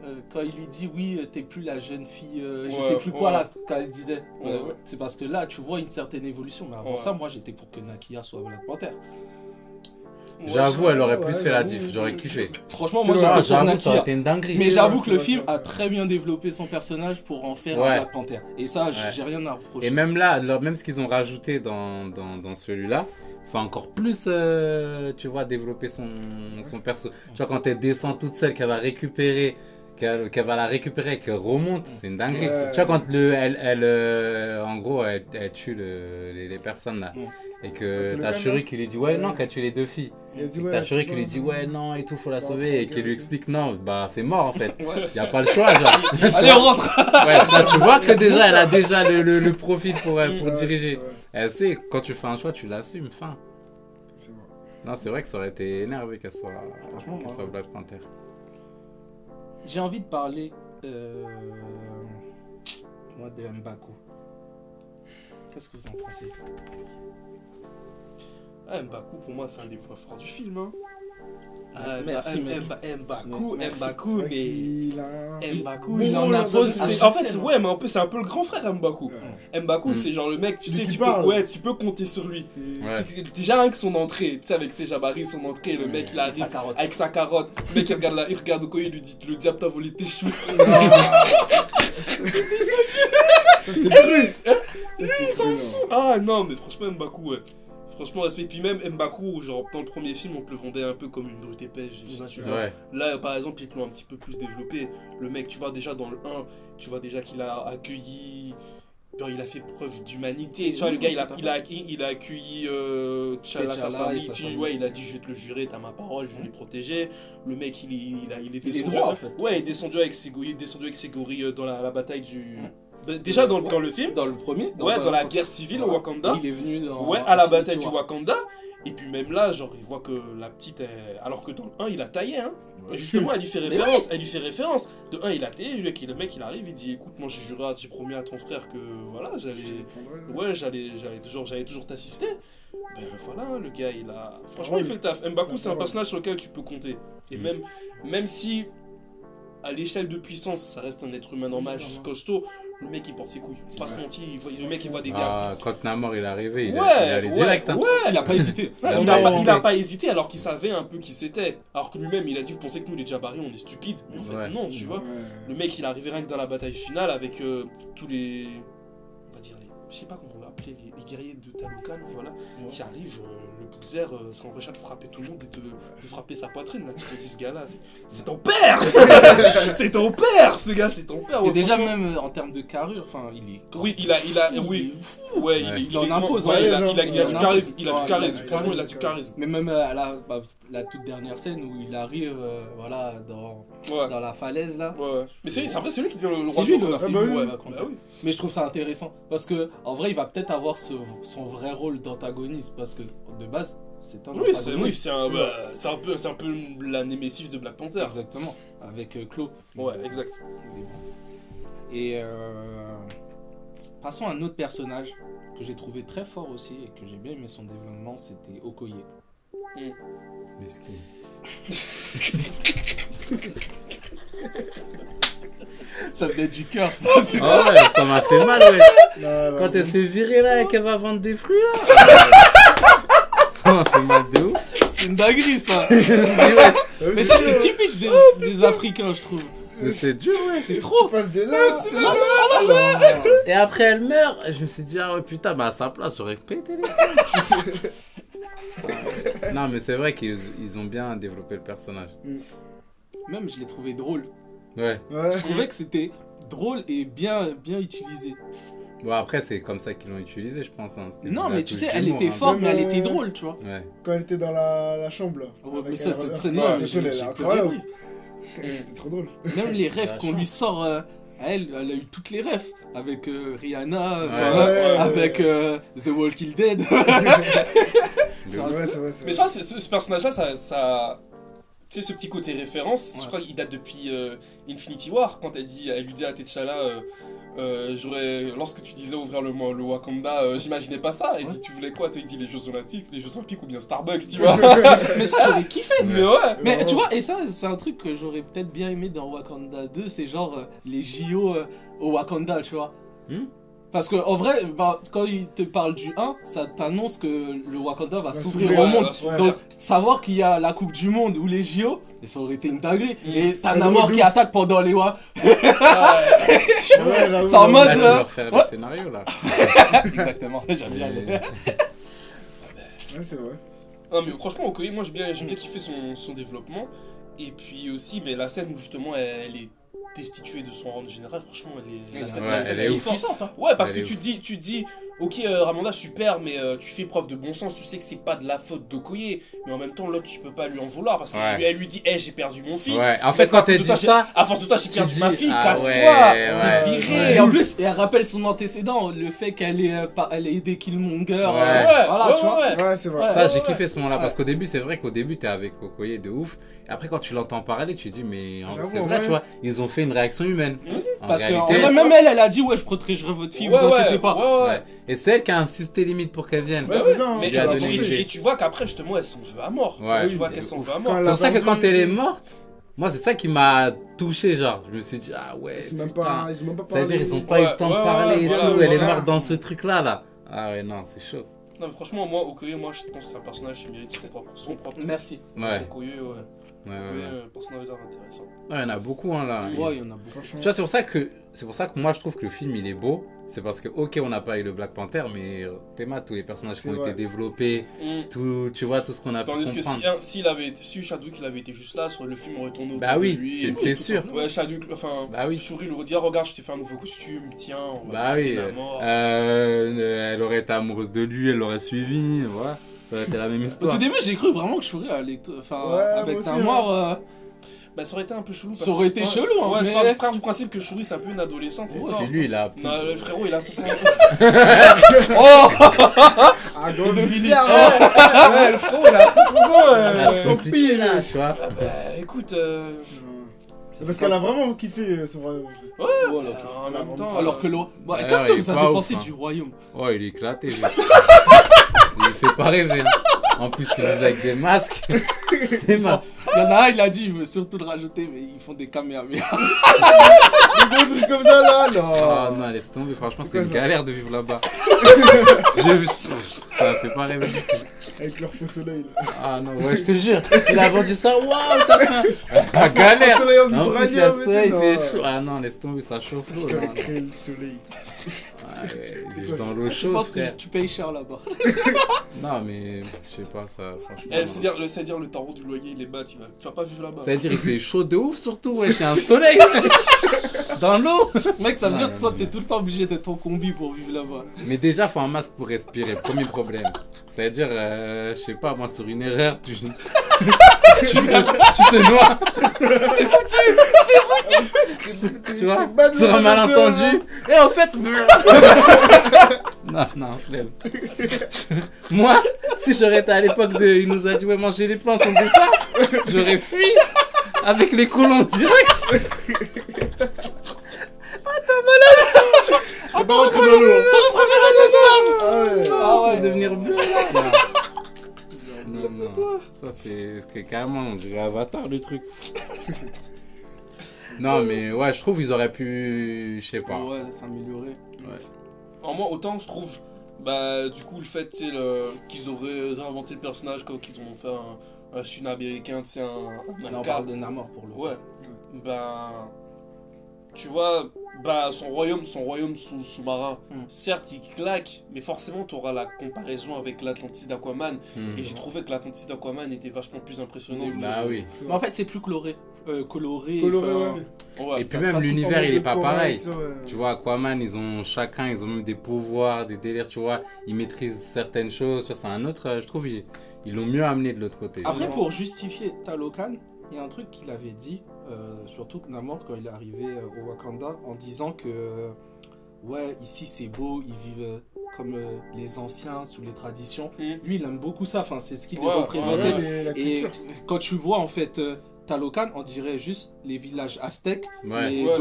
Euh, quand il lui dit oui, euh, t'es plus la jeune fille, euh, je Ouais, sais plus quoi ouais. là, quand elle disait. Ouais, ouais. C'est parce que là, tu vois une certaine évolution. Mais avant Ouais. ça, moi, j'étais pour que Nakia soit Black Panther. J'avoue, elle aurait plus ouais, fait la diff, j'aurais kiffé. Franchement, C'est moi, j'étais pour j'avoue, ça aurait Nakia. été une dinguerie. Mais C'est j'avoue que le c'est film a c'est très bien développé son personnage pour en faire Ouais. un Black Panther. Et ça, Ouais. j'ai rien à reprocher. Et même là, alors, même ce qu'ils ont rajouté dans, dans, dans celui-là, ça a encore plus, euh, tu vois, développé son, son perso. Tu vois, quand elle descend toute seule, qu'elle va récupérer, qu'elle va la récupérer, qu'elle remonte, c'est une dinguerie. Tu vois, quand le, elle, elle euh, en gros, elle, elle tue le- les, les personnes là. Et Ah, que le t'as Shuri qui lui dit ouais, Ouais. non, qu'elle tue les deux filles. Et ouais, t'as Shuri qui lui dit ouais, non, et tout, faut la Bon, sauver. Et qui lui explique non, bah c'est mort en fait. Y a pas le choix, genre. Allez, on rentre Ouais, là, tu vois que déjà, elle a déjà le, le, le profil pour, euh, pour Ouais, diriger. Elle sait, quand tu fais un choix, tu l'assumes, fin. c'est vrai. Non, c'est vrai que ça aurait été énervé qu'elle soit, Franchement, qu'elle moi, soit Black Panther. J'ai envie de parler. Euh... Moi, de Mbaku. Qu'est-ce que vous en pensez Ah, Mbaku, pour moi, c'est un des points forts du film. Hein. Ah, Ah, merci, mec. Mbaku. Mbaku, mais. Mbaku, il en En fait, scène. ouais, mais un peu, c'est un peu le grand frère Mbaku. Mbaku, Mm. c'est genre le mec, tu sais, tu peux, parle. ouais, tu peux compter sur lui. Déjà rien que son entrée, tu sais, avec ses jabaris, son entrée, le mec il arrive avec sa carotte. Le mec il regarde, là, il regarde au coin, il lui dit Le diable t'a volé tes cheveux. C'était cru, non. Ah non, mais franchement, Mbaku, ouais. Franchement, respect. Puis même Mbaku, genre dans le premier film, on te le vendait un peu comme une brute épaisse. tu. Ouais. Là, par exemple, ils te l'ont un petit peu plus développé. Le mec, tu vois déjà dans le 1, tu vois déjà qu'il a accueilli. genre, il a fait preuve d'humanité. Tu vois, le gars, il a, il a, il a accueilli euh, sa famille. tu- ouais, il a dit Je vais te le jurer, t'as ma parole, je vais les protéger. Le mec, il est, il a, il est Il est descendu. droit, en fait. Ouais, il est descendu avec ses, gorilles- il est descendu avec ses gorilles euh, dans la, la bataille du. de- Déjà dans, dans le film, Dans le premier ouais, dans la guerre civile au Wakanda. Il est venu dans. Ouais, à la bataille du. Wakanda. Et puis même là, genre, il voit que la petite, est- alors que dans le 1, il a taillé, hein. Et justement, elle lui fait référence, elle lui fait référence. De 1, il a taillé, le mec, le mec, il arrive, il dit, écoute, moi j'ai juré, j'ai promis à ton frère que, voilà, j'allais... Ouais, j'allais, j'allais toujours, j'allais toujours t'assister. Ben voilà, le gars, il a. Franchement, Ouais, il fait le taf. Mbaku, Ouais, c'est un personnage sur lequel tu peux compter. Et Mm. même, même si, à l'échelle de puissance, ça reste un être humain normal, juste costaud, le mec, il porte ses couilles. Pas se mentir, il voit- le mec, il voit des gars. Ah, quand Namor il est arrivé, il, ouais, a, il est allé ouais, direct. hein. ouais. Il a pas hésité. Il, a pas il hésité. a pas hésité alors qu'il savait un peu qui c'était. Alors que lui-même, il a dit Vous pensez que nous, les Jabari, on est stupides? Mais en fait, Ouais. non, tu vois. Ouais. Le mec, il est arrivé rien que dans la bataille finale avec euh, tous les. On va dire les. Je sais pas comment on va appeler les, les guerriers de Talokan, voilà. Qui arrivent, euh, Bookzer, euh, ça empêche de frapper tout le monde et de, de frapper sa poitrine. Là, tu te dis, ce gars-là, c'est- ton père C'est ton père Ce gars, c'est ton père Et déjà, même euh, en termes de carrure, enfin, il est. Oui, il a. Il a fou, oui, il est fou. ouais, il, Ouais. est- Il en impose, Ouais, il, a, il, a, il a Il du charisme. Il a du charisme. Franchement, il a du charisme. Mais même euh, à la, bah, la toute dernière scène où il arrive, euh, voilà, dans, Ouais. dans la falaise là. Ouais. Mais c'est c'est après, c'est lui qui devient le, roi lui du. Mais je trouve ça intéressant parce que en vrai, il va peut-être avoir son vrai rôle d'antagoniste parce que de base, c'est un Oui, c'est oui, un, C'est bah, un peu, c'est un peu la némésis de Black Panther. Exactement, avec euh, Claw. Ouais, exact. Et euh, passons à un autre personnage que j'ai trouvé très fort aussi et que j'ai bien aimé son développement, c'était Okoye. Miskin. Ça venait du cœur, ça. c'est- Ah ouais, ça m'a fait mal, ouais. Non, non, Quand elle se virait là et qu'elle va vendre des fruits là. ça m'a fait mal de ouf. C'est une dinguerie, ça. Mais ça, c'est typique des, des Africains, je trouve. mais c'est dur, ouais. C'est Tu trop. passes de là. C'est à là. là. Non. Et après elle meurt, et je me suis dit, ah ouais, putain, bah à sa place, j'aurais pété les. Non, mais c'est vrai qu'ils ils ont bien développé le personnage. Même, je l'ai trouvé drôle. Ouais. Ouais. Je trouvais que c'était drôle et bien, bien utilisé. Bon, après, c'est comme ça qu'ils l'ont utilisé, je pense. hein. Non, mais tu sais, elle était hein. forte, mais elle était drôle, tu vois. Ouais. Quand elle était dans la, la chambre là. Ouais, mais ça, cette ouais. scène-là. C'était trop drôle. Même les rêves qu'on lui sort euh, elle, elle a eu toutes les rêves. Avec euh, Rihanna, Ouais. voilà, Ouais. avec euh, The Walking Dead. C'est c'est vrai, Mais je crois que ce, ce personnage-là, ça, ça- tu sais, ce petit côté référence, Ouais. je crois qu'il date depuis euh, Infinity War, quand elle, dit, elle lui dit à T'Challa, euh, euh, j'aurais, lorsque tu disais ouvrir le, le Wakanda, euh, j'imaginais pas ça. Elle Ouais. dit, tu voulais quoi Toi, il dit les Jeux Olympiques, les Jeux Olympiques ou bien Starbucks, tu vois. mais ça, j'aurais kiffé. Mais ouais. Mais tu vois, et ça, c'est un truc que j'aurais peut-être bien aimé dans Wakanda 2, c'est genre euh, les JO euh, au Wakanda, tu vois. Hmm? Parce que en vrai, bah, quand il te parle du 1, ça t'annonce que le Wakanda va s'ouvrir au monde. Donc, savoir qu'il y a la Coupe du Monde ou les JO, et ça aurait été une dinguerie. Et t'as un Namor qui attaque pendant les Wa. Ah C'est en mode, Là, euh, leur faire ouais. le scénario là. Exactement, j'aime bien les. Ouais, c'est vrai. Non, mais franchement, Okoye, moi j'ai bien, j'ai bien kiffé son, son développement. Et puis aussi, mais la scène où justement elle est destituée de son rang général, franchement, elle est, la Ouais, la scène, elle est ouf. forte. puissante, hein. Ouais, parce Elle que est tu dis, tu dis, ok, euh, Ramanda, super, mais euh, tu fais preuve de bon sens, tu sais que c'est pas de la faute d'Okoye, mais en même temps, l'autre, tu peux pas lui en vouloir parce qu'elle Ouais. lui- elle lui dit, hé, j'ai perdu mon fils. Ouais, en fait, quand elle dit toi, ça, À force de toi, j'ai perdu dis, ma fille, ah casse-toi, ouais, t'es ouais. viré. Et en plus, et elle rappelle son antécédent, le fait qu'elle ait, euh, pas- elle ait aidé Killmonger. euh, Ouais. voilà, ouais, tu vois. ouais. Ouais, c'est vrai. Ouais. Ça, j'ai ouais. kiffé ce moment-là Ouais. parce qu'au début, c'est vrai qu'au début, t'es avec Okoye de ouf. Après, quand tu l'entends parler, tu dis, mais c'est vrai, tu vois, ils ont fait une réaction humaine. Mhm. En Parce que réalité, même elle, elle a dit, ouais, je protégerai votre fille, Ouais, vous inquiétez pas. Et c'est elle qui a insisté limite pour qu'elle vienne. Ouais, Bah c'est ouais, ça. Mais a et, tu- et tu vois qu'après, justement, elle s'en veut à mort. Ouais. tu vois Oui, qu'elle s'en veut à mort. C'est pour ça que quand elle est morte, moi, c'est ça qui m'a touché, genre. Je me suis dit, ah ouais. C'est même pas, ils ont même pas parlé. C'est-à-dire, ils ont pas eu le temps de parler et tout. Elle est morte dans ce truc-là, là. Ah ouais, non, c'est chaud. Non, mais franchement, moi, Okoye, moi, je pense que c'est un personnage qui mérite son propre. Son propre. Merci. Ouais, Okoye, ouais. Ouais, ouais. Ouais. euh, personnage grave intéressant. Ouais, il y en a beaucoup, hein, là. Ouais, il y en a beaucoup. Tu vois, c'est pour ça que c'est pour ça que moi je trouve que le film il est beau. C'est parce que ok, on n'a pas eu le Black Panther, mais euh, Théma, tous les personnages qui ont vrai. été développés, Mm. tout, tu vois tout ce qu'on a pu Tandis que si, s'il avait été, si Chadwick il avait été juste là, sur le film aurait tourné autour Bah de oui, lui. c'était sûr. Ouais, Chadwick, enfin, Bah oui. Shuri lui aurait dit, ah, regarde, je t'ai fait un nouveau costume, tiens, on va Bah oui. euh, elle aurait été amoureuse de lui, elle l'aurait suivi, voilà. Ça aurait été la même Au histoire. tout début, j'ai cru vraiment que Shuri allait. t- Enfin, Ouais, avec aussi, mort. euh, Bah, ça aurait été un peu chelou. Ça parce aurait que été je- chelou, hein, Ouais, je mais- je pars du principe que Shuri, c'est un peu une adolescente. et Ouais, toi, puis lui, il a. Non, le frérot, il a 500 Oh Ah, le bizarre, ouais. Ouais, le frérot, il a 600 ans. Ah, euh, c'est son compliqué pige. là, tu vois. Bah, écoute, euh, C'est parce qu'elle a vraiment kiffé euh, son royaume. Voilà. en même temps. Alors que le. Bon, Ouais, Qu'est-ce ouais, que vous avez pensé hein. du royaume? Ouais, il est éclaté. fait pas rêver. En plus, il vit avec des masques. Des masques. Il y en a un, il a dit, il veut surtout le rajouter, mais ils font des caméras. Des gros trucs comme ça là, non. Ah non, laisse tomber. Franchement, C'est une galère de vivre là-bas. J'ai vu. Ça fait pas rêver. Avec leur faux soleil là. Ah non, ouais, je te jure. Il a vendu ça. Waouh, t'as fait un. La galère. Soleil en En plus, il y a le vibranium et soleil, il tout, fait chaud. Ah non, laisse tomber, ça chauffe l'eau. Je créer le soleil. Ah, ouais, il dans l'eau Je chaude, pense que tu payes cher là-bas. Non, mais je sais pas, ça. franchement. Eh, C'est-à-dire le, c'est-à-dire le tarot du loyer, les bas, tu vas, tu vas pas vivre là-bas. Ça veut dire il fait chaud de ouf surtout, ouais, c'est un soleil dans l'eau. Mec, ça veut dire que toi, t'es tout le temps obligé d'être en combi pour vivre là-bas. Mais déjà, faut un masque pour respirer, premier problème. Ça veut dire, euh, je sais pas, moi, sur une erreur, tu, tu, te- tu te noies. C'est foutu, c'est foutu. Tu vois, sur un malentendu. Et en fait, non, non, flemme. Moi, si j'aurais été à l'époque de, il nous a dit, ouais, manger les plantes, on fait ça, j'aurais fui avec les colons direct. C'est pas rentré dans l'eau. hein. Ah ouais. Ah ouais, devenir bleu là. Non, non, non. Ça c'est c'est carrément, on dirait Avatar le truc. non, mais ouais, je trouve qu'ils auraient pu. Je sais pas. Ouais, s'améliorer. En moi, autant je trouve, bah, du coup, le fait le- qu'ils auraient réinventé le personnage quand ils ont fait un, un sud-américain, tu sais, un, on parle de Namor pour le Ouais. Bah. Tu vois, bah, son royaume, son royaume sous- sous-marin, Hmm. certes, il claque, mais forcément, tu auras la comparaison avec l'Atlantis d'Aquaman. Hmm. Et j'ai trouvé que l'Atlantis d'Aquaman était vachement plus impressionnant. Bah oui. Mais en fait, c'est plus coloré. Euh, coloré. Coloré, enfin, ouais. Ouais. Et puis même l'univers il est pas pareil. tout ça, ouais. Tu vois, Aquaman, ils ont chacun, ils ont même des pouvoirs, des délires, tu vois. Ils maîtrisent certaines choses. Tu vois, c'est un autre. euh, Je trouve ils ils l'ont mieux amené de l'autre côté. Après, pour justifier Talokan, il y a un truc qu'il avait dit, euh, surtout que Namor, quand il est arrivé euh, au Wakanda, en disant que, euh, ouais, ici c'est beau, ils vivent euh, comme euh, les anciens, sous les traditions. Mhm. Lui, il aime beaucoup ça, enfin, c'est ce qu'il Ouais, la Et quand tu vois, en fait, euh, Talokan, on dirait juste les villages aztèques, Ouais. mais Ouais,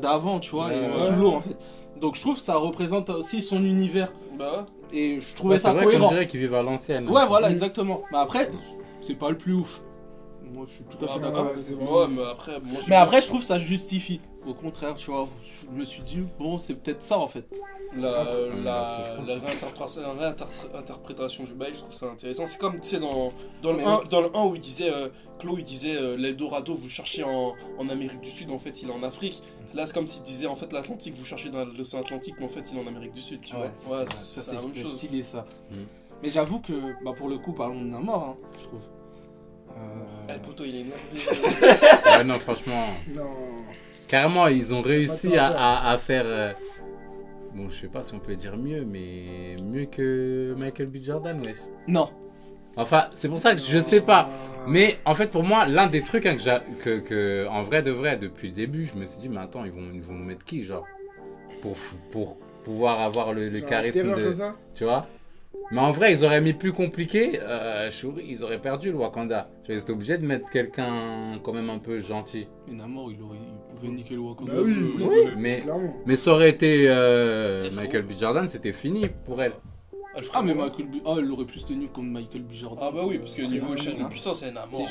d'avant, tu vois, Ouais, et ouais. sous l'eau, en fait. Donc je trouve que ça représente aussi son univers. Bah, Et je trouvais Ouais, ça vrai cohérent. dirait qu'ils vivent à l'ancienne. Ouais, voilà, exactement. Mais après, c'est pas le plus ouf. Moi, je suis tout à fait Ah, d'accord. ouais, c'est ouais, vraiment- mais après, moi, j'ai Mais après, je trouve que ça justifie. Au contraire, tu vois, je me suis dit, bon, c'est peut-être ça en fait. la, Après, la la, souffrance. la réinterprétation, la réinterprétation du bail, je trouve ça intéressant. C'est comme, tu sais, dans, dans, le Mais 1, dans le 1 où il disait, euh, Chloé, il disait, euh, l'Eldorado, vous cherchez en, en Amérique du Sud, en fait, il est en Afrique. Là, c'est comme s'il disait, en fait, l'Atlantique, vous cherchez dans l'océan Atlantique, mais en fait, il est en Amérique du Sud, tu vois. ça, Ouais, ça, c'est stylé ça. Mm. Mais j'avoue que, bah, pour le coup, parlons de Namor, hein, je trouve. Euh, le poteau, il est énervé. Ouais, non, franchement. Non. Carrément, ils ont réussi à, à- à faire. euh, Bon, je sais pas si on peut dire mieux, mais mieux que Michael B. Jordan, wesh. Non. Enfin, c'est pour ça que je sais pas. Mais en fait, pour moi, l'un des trucs hein, que, j'a- que, que, en vrai de vrai, depuis le début, je me suis dit, mais attends, ils vont, ils vont nous mettre qui, genre? Pour, pour pouvoir avoir le, le charisme de. Tu vois? Mais en vrai, ils auraient mis plus compliqué. Euh, Shuri, ils auraient perdu le Wakanda. Tu vois, Ils étaient obligés de mettre quelqu'un quand même un peu gentil. Mais Namor, il, aurait, il pouvait niquer le Wakanda. Bah oui. Oui, mais, Clairement. mais ça aurait été euh, Michael B. Jordan, c'était fini pour elle. Elle ferait Ah, mais Michael B. Ah, elle aurait plus tenu comme Michael B. Jordan. Ah, bah oui, parce que niveau Ah, échelle de hein. puissance, c'est un amour.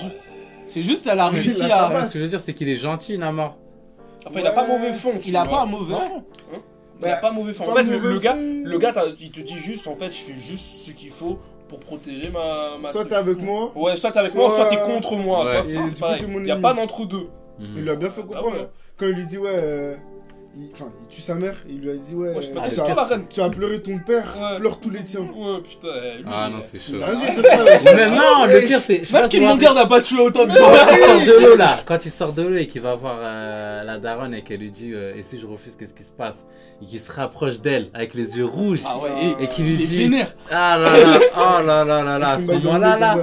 C'est juste- juste, elle a réussi a à. ce que je veux dire, c'est qu'il est gentil, Namor. Enfin, il a pas mauvais fond, tu Il a vois. pas un mauvais fond. Il a pas mauvais fond. En fait, le, gars, le gars, il te dit juste, en fait, je fais juste ce qu'il faut pour protéger ma. ma Soit t'es avec moi, Ouais, soit t'es avec moi, soit t'es contre moi. Ouais. C'est pareil. Il y a pas d'entre-deux. Mhm. il a bien fait comprendre. Ah ouais. Quand il lui dit, ouais, euh, il, enfin, il tue sa mère, il lui a dit Ouais, Moi, je euh, tu, pas la reine. tu as pleuré ton père, Ouais. pleure tous les tiens. Ouais, putain. lui, Ah non, c'est chaud. de faire ça. Mais non, le pire, c'est. je sais Même pas si vous Killmonger n'a pas tué autant de Quand gens. il sort de l'eau là, quand il sort de l'eau et qu'il va voir euh, la daronne et qu'elle lui dit euh, et si je refuse qu'est-ce qui se passe? Et qu'il se rapproche d'elle avec les yeux rouges Ah ouais, et, et qu'il lui il est dit vénère. ah là là oh là là là là à ce son bail dans moment là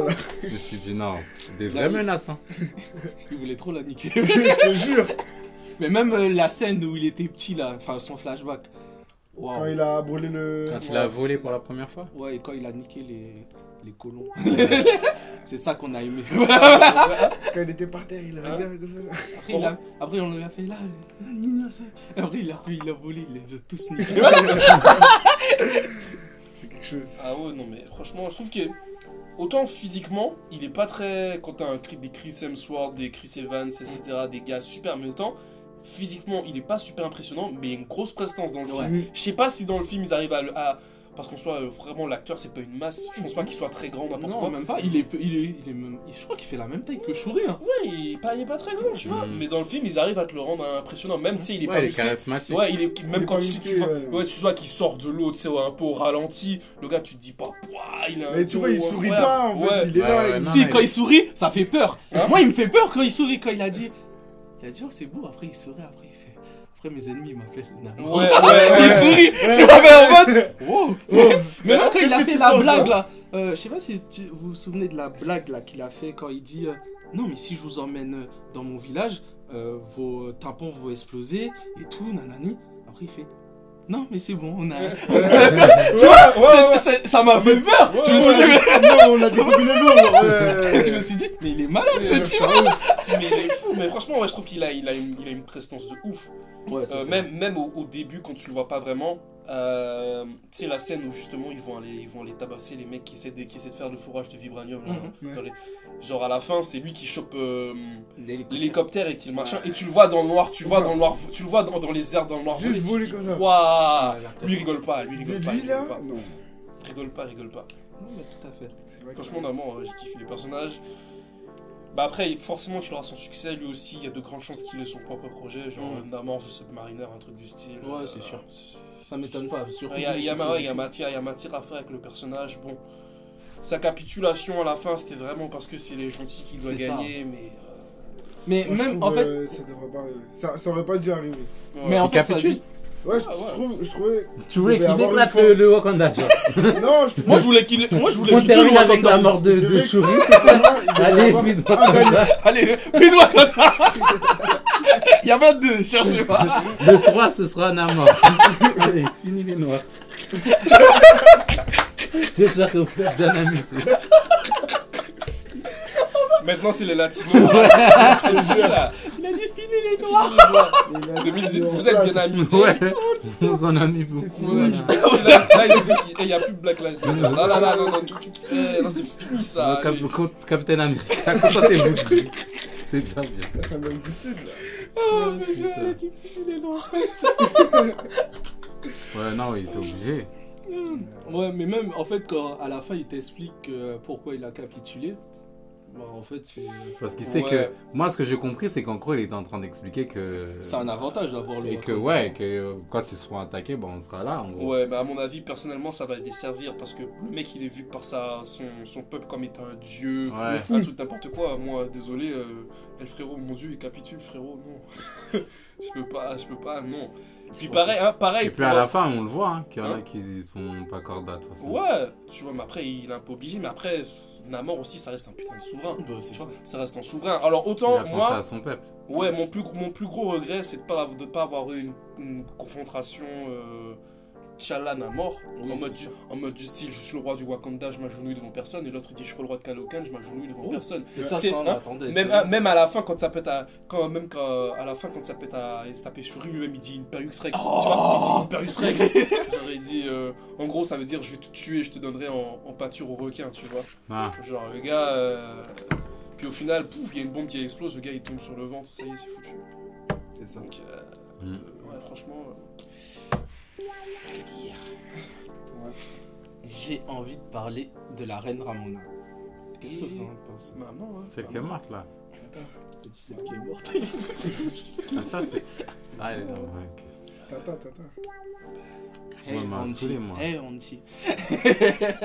je me suis dit non des vraies il- menaces hein. Il voulait trop la niquer. Je te jure. Mais même euh, la scène où il était petit là, enfin son flashback. Quand il a brûlé le. quand il a volé pour la première fois Ouais, et quand il a niqué les, les colons. c'est ça qu'on a aimé. Quand il était par terre, il Hein regarde comme ça. Après, il a- après, on lui a fait là, ça. Après, il a, fait- il a volé, il les a tous niqués. C'est quelque chose. Ah ouais, non, mais franchement, je trouve que. Autant physiquement, il est pas très. Quand t'as un des Chris Hemsworth, des Chris Evans, etc., des gars super, mais autant. Physiquement, il est pas super impressionnant, mais il y a une grosse prestance dans le Ouais. film. Je sais pas si dans le film ils arrivent à. le- à- parce qu'en soit, euh, vraiment, l'acteur c'est pas une masse. Je pense pas qu'il soit très grand, n'importe non, quoi. même pas. Il est, il est, il est même, je crois qu'il fait la même taille que Shuri. Hein. Ouais, il est, pas, il est pas très grand, tu vois. Mm. Mais dans le film, ils arrivent à te le rendre impressionnant. Même, tu sais, il est ouais pas il est musclé. Ouais, il est même quand tu, vois, ouais, non. ouais, tu vois qu'il sort de l'eau, tu sais, ouais, un peu au ralenti. Le gars, tu te dis pas, il a un Mais tu vois, il dos sourit pas en fait. Ouais. Il est Ouais, là. ouais, il- non, si, quand il sourit, ça fait peur. Hein Moi, il me fait peur quand il sourit, quand il a dit. Il a dit, oh, c'est beau. Après, il sourit, après, il fait. Après, mes ennemis m'appellent. Ouais, ouais, il ouais. sourit. Ouais. Tu vois, mais en mode. Wow. Mais même quand il a fait la blague là, euh, je sais pas si tu- vous vous souvenez de la blague là qu'il a fait quand il dit euh, non mais si je vous emmène euh, dans mon village, euh, vos tympans vont exploser et tout, nanani. Après il fait non mais c'est bon, on a. Tu vois ça m'a fait peur. Ouais, je me suis dit, mais- Non, on a des combinaisons. ouais. je me suis dit mais il est malade ce type. Mais il est fou, mais franchement, ouais, je trouve qu'il a, il a, une, il a une prestance de ouf. Ouais, Euh, même même au, au début, quand tu le vois pas vraiment, euh, tu sais, la scène où justement ils vont aller, ils vont aller tabasser les mecs qui essaient de, qui essaient de faire le fourrage de vibranium. là, Mhm. les- Genre à la fin, c'est lui qui chope euh, L'hélicoptère. et qui le machin. Et tu le vois dans le noir, tu le vois dans le noir, tu le vois dans, dans les airs dans le noir. Juste dis, comme ça. Waouh Lui rigole pas, lui rigole pas, lui rigole pas. Non. Rigole pas, rigole pas. Non, mais tout à fait. Franchement, Namor, euh, j'ai kiffé les personnages. Bah après, forcément qu'il aura son succès, lui aussi, il y a de grandes chances qu'il ait son propre projet, genre Mm. euh, Namor, The Submariner, un truc du style. Ouais, Euh, c'est sûr. c'est- Ça m'étonne pas. Il y a, il y a- matière, il y a matière à faire avec le personnage. Bon, sa capitulation à la fin, c'était vraiment parce que c'est les gentils qui doivent gagner, mais. Mais Moi, je même trouve, en fait, euh, ça devrait pas arriver. Ça, ça aurait pas dû arriver. euh, mais en fait, Ouais, je, je trouve, je trouvais. tu voulais qu'il déclate le, le Wakanda genre. Non, je moi je voulais qu'il, moi je voulais on lui tuer termine avec la mort de, Je de Shuri allez gagnant. Wakanda Allez, puis de Wakanda. Il y a 22, cherchez pas. le 3 ce sera Namor allez fini les noirs j'espère que vous êtes bien amusés Maintenant, c'est les latinos. c'est le jeu là. Il a dit fini les noirs. Il a- 2010, il est en vous êtes bien amusés. ouais on en a mis beaucoup. Là, là, il dit qu'il- il n'y a plus de Black Lives Matter. Là, là, là, non, non, eh, non, c'est fini ça. Cap- allez. Cap- Captain America comptez-vous c'est déjà bien c'est Amérique du Sud. Là. Oh mais il a dit fini les noirs. ouais non il était obligé Ouais, mais même en fait quand à la fin il t'explique euh, pourquoi il a capitulé, bah en fait c'est Parce qu'il sait Ouais. que. Moi, ce que j'ai compris, c'est qu'en gros, il était en train d'expliquer que. c'est un avantage d'avoir le Et que, ouais, que euh, quand ils seront attaqués, bah, on sera là. En gros. Ouais, mais à mon avis, personnellement, ça va le desservir parce que le mec, il est vu par sa, son, son peuple comme étant un dieu, Ouais. un truc n'importe quoi. Moi, désolé, euh, El frérot, mon dieu, il capitule, frérot, non. je peux pas, je peux pas, non. Puis pareil, hein, pareil. Et puis à la fin, on le voit, hein, qu'il y en a Hein qui sont pas cordates. de toute façon. Ouais, tu vois, mais après, il est un peu obligé, mais après, Namor aussi, ça reste un putain de souverain. Bah, Tu ça. vois, ça reste un souverain. Alors Il autant, a moi, à son peuple. Ouais, mon plus, mon plus gros regret, c'est de pas, de pas avoir eu une, une confrontation euh, T'Challa à mort. Oui, en, mode, sûr. en mode du style, je suis le roi du Wakanda, je m'agenouille devant personne. Et l'autre, il dit, je suis le roi de Kalokan, je m'agenouille devant Oh. personne. Et ça, C'est- ça, on hein, attendait. Même, à, même à la fin, quand ça pète à. Quand, même quand, à la fin, quand ça pète à se taper sur lui, lui-même, il dit Imperius Rex. Oh. Tu vois, il dit Imperius Rex. Genre, il dit. euh, en gros, ça veut dire, je vais te tuer, je te donnerai en, en pâture au requin, tu vois. Ah, Genre, le gars. euh, Puis au final, pouf, il y a une bombe qui explose, le gars il tombe sur le ventre, ça y est, c'est foutu. C'est ça. Donc, euh, Mm. euh, ouais, franchement. J'ai envie de parler de la reine Ramona. Qu'est-ce que vous en pensez? Maman, hein. c'est qui est morte là. Celle qui est morte. Ah, ça, c'est. Ah, elle est-. Tata, tata. Hey, Ouais, Andy. saoulé, moi. Hey.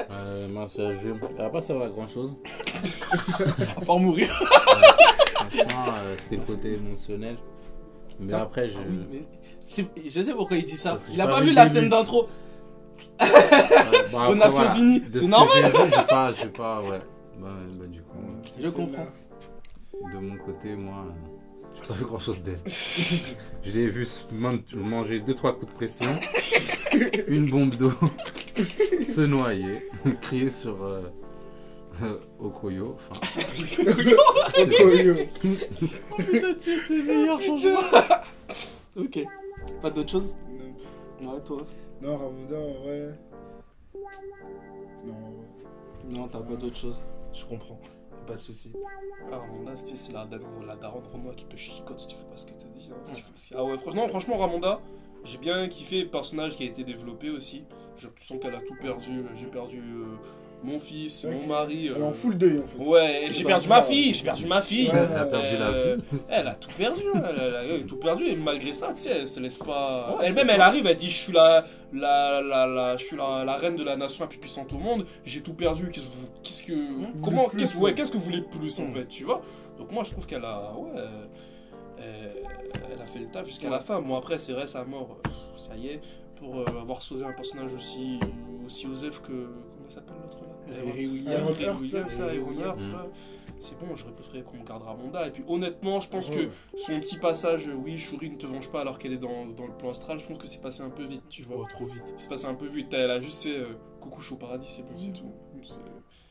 Euh, je vais va pas savoir grand chose. À part mourir. Franchement, euh, c'était le côté émotionnel. Mais Ah, après, je. Ah oui, mais c'est- je sais pourquoi il dit ça. Il a pas pas vu la scène d'intro. Euh, bon, après, Nations voilà. Unies, De c'est ce normal. vu, J'ai pas, j'ai pas, ouais. Bah, bah, du coup, ouais. Je scène-là. de comprends. mon côté, moi, euh, j'ai pas vu grand chose d'elle. je l'ai vu manger 2-3 coups de pression, une bombe d'eau, se noyer, crier sur euh, euh, Okoyo. Enfin, Okoyo. Oh putain, tu étais meilleur changement. ok. Pas d'autre chose Non. Ouais, toi. Non, Ramonda, en vrai. Non, en vrai. Non, t'as pas d'autre chose. Je comprends. Pas de soucis. Ah, sais, c'est la, la daronne Renoir qui te chicote si tu fais pas ce que t'as dit. hein, si Ah ouais, franchement, franchement, Ramonda, j'ai bien kiffé le personnage qui a été développé aussi. Genre, tu sens qu'elle a tout perdu. J'ai perdu euh, mon fils, mon mari. Elle est euh, en full deuil, en fait. Ouais, j'ai perdu ma fille, j'ai perdu ma fille. Elle a perdu la Euh, vie. Elle a tout perdu, hein, elle a, elle a- elle a tout perdu et malgré ça, tu sais, elle se laisse pas. Ouais, Elle-même, elle arrive, elle dit, je suis la, la, la, la- je suis la, la reine de la nation la plus puissante au monde. J'ai tout perdu. Qu'est-ce que, comment, voulez qu'est-ce, ouais, que vous voulez de plus en fait, tu vois Donc moi, je trouve qu'elle a, ouais, euh, elle a fait le taf jusqu'à la fin. Moi, après, c'est vrai, sa mort, euh, ça y est, pour euh, avoir sauvé un personnage aussi, aussi osef que, comment s'appelle l'autre Iron Williams. Heart, Iron Williams, ça, Heart, Iron ouais. Heart, Mm. ça. C'est bon, j'aurais préféré qu'on garde Ramonda. Et puis honnêtement, je pense Ouais. que son petit passage, euh, oui, Shuri ne te venge pas alors qu'elle est dans, dans le plan astral, je pense que c'est passé un peu vite, tu vois. Oh, trop vite. C'est passé un peu vite. Elle a juste fait euh, coucou, je suis au paradis, c'est bon, c'est tout. C'est-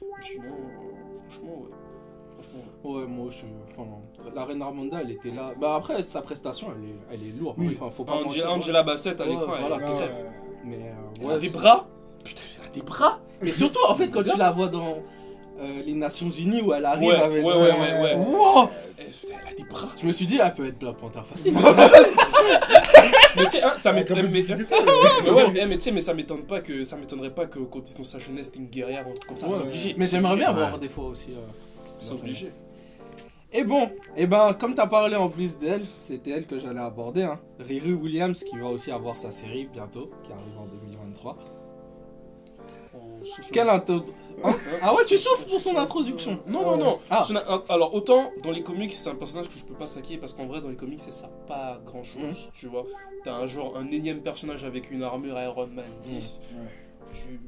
mais Sinon, euh, franchement, ouais. Franchement, ouais. Ouais, moi, je. Enfin, la reine Armanda, elle était là. Bah, après, sa prestation, elle est, elle est lourde. Oui. Enfin, faut pas Angela. Angela Bassett à Ouais, l'écran, voilà, elle, c'est crève. Mais, euh, Elle ouais, a des c'est- bras? Putain, elle a des bras? Mais surtout, en fait, quand tu la vois dans euh, les Nations Unies où elle arrive Ouais, avec. ouais, ouais, ouais, ouais. Wow Elle, putain, elle a des bras Je me suis dit, elle peut être Black Panther facile. Mais tu sais, hein, ça Avec un peu de m'étonne. mais- difficulté, Mais ouais, mais, mais tu sais, mais ça m'étonne pas que ça m'étonnerait pas que quand dans sa jeunesse t'es une guerrière ou un truc comme ça. Ouais, c'est ouais. obligé. Mais j'aimerais bien Ouais. voir des fois aussi. euh, C'est obligé. Et bon, et ben comme t'as parlé en plus d'elle, c'était elle que j'allais aborder, hein. Riri Williams qui va aussi avoir sa série bientôt, qui arrive en 2023. Quelle intro... Hein Ah ouais, tu souffres pour son introduction Non, non, non. Ah. C'est un- Alors, autant dans les comics, c'est un personnage que je peux pas saquer parce qu'en vrai, dans les comics, ça sert pas grand chose. Mhm. Tu vois, t'as un genre, un énième personnage avec une armure Iron Man. 10. Ouais. Tu.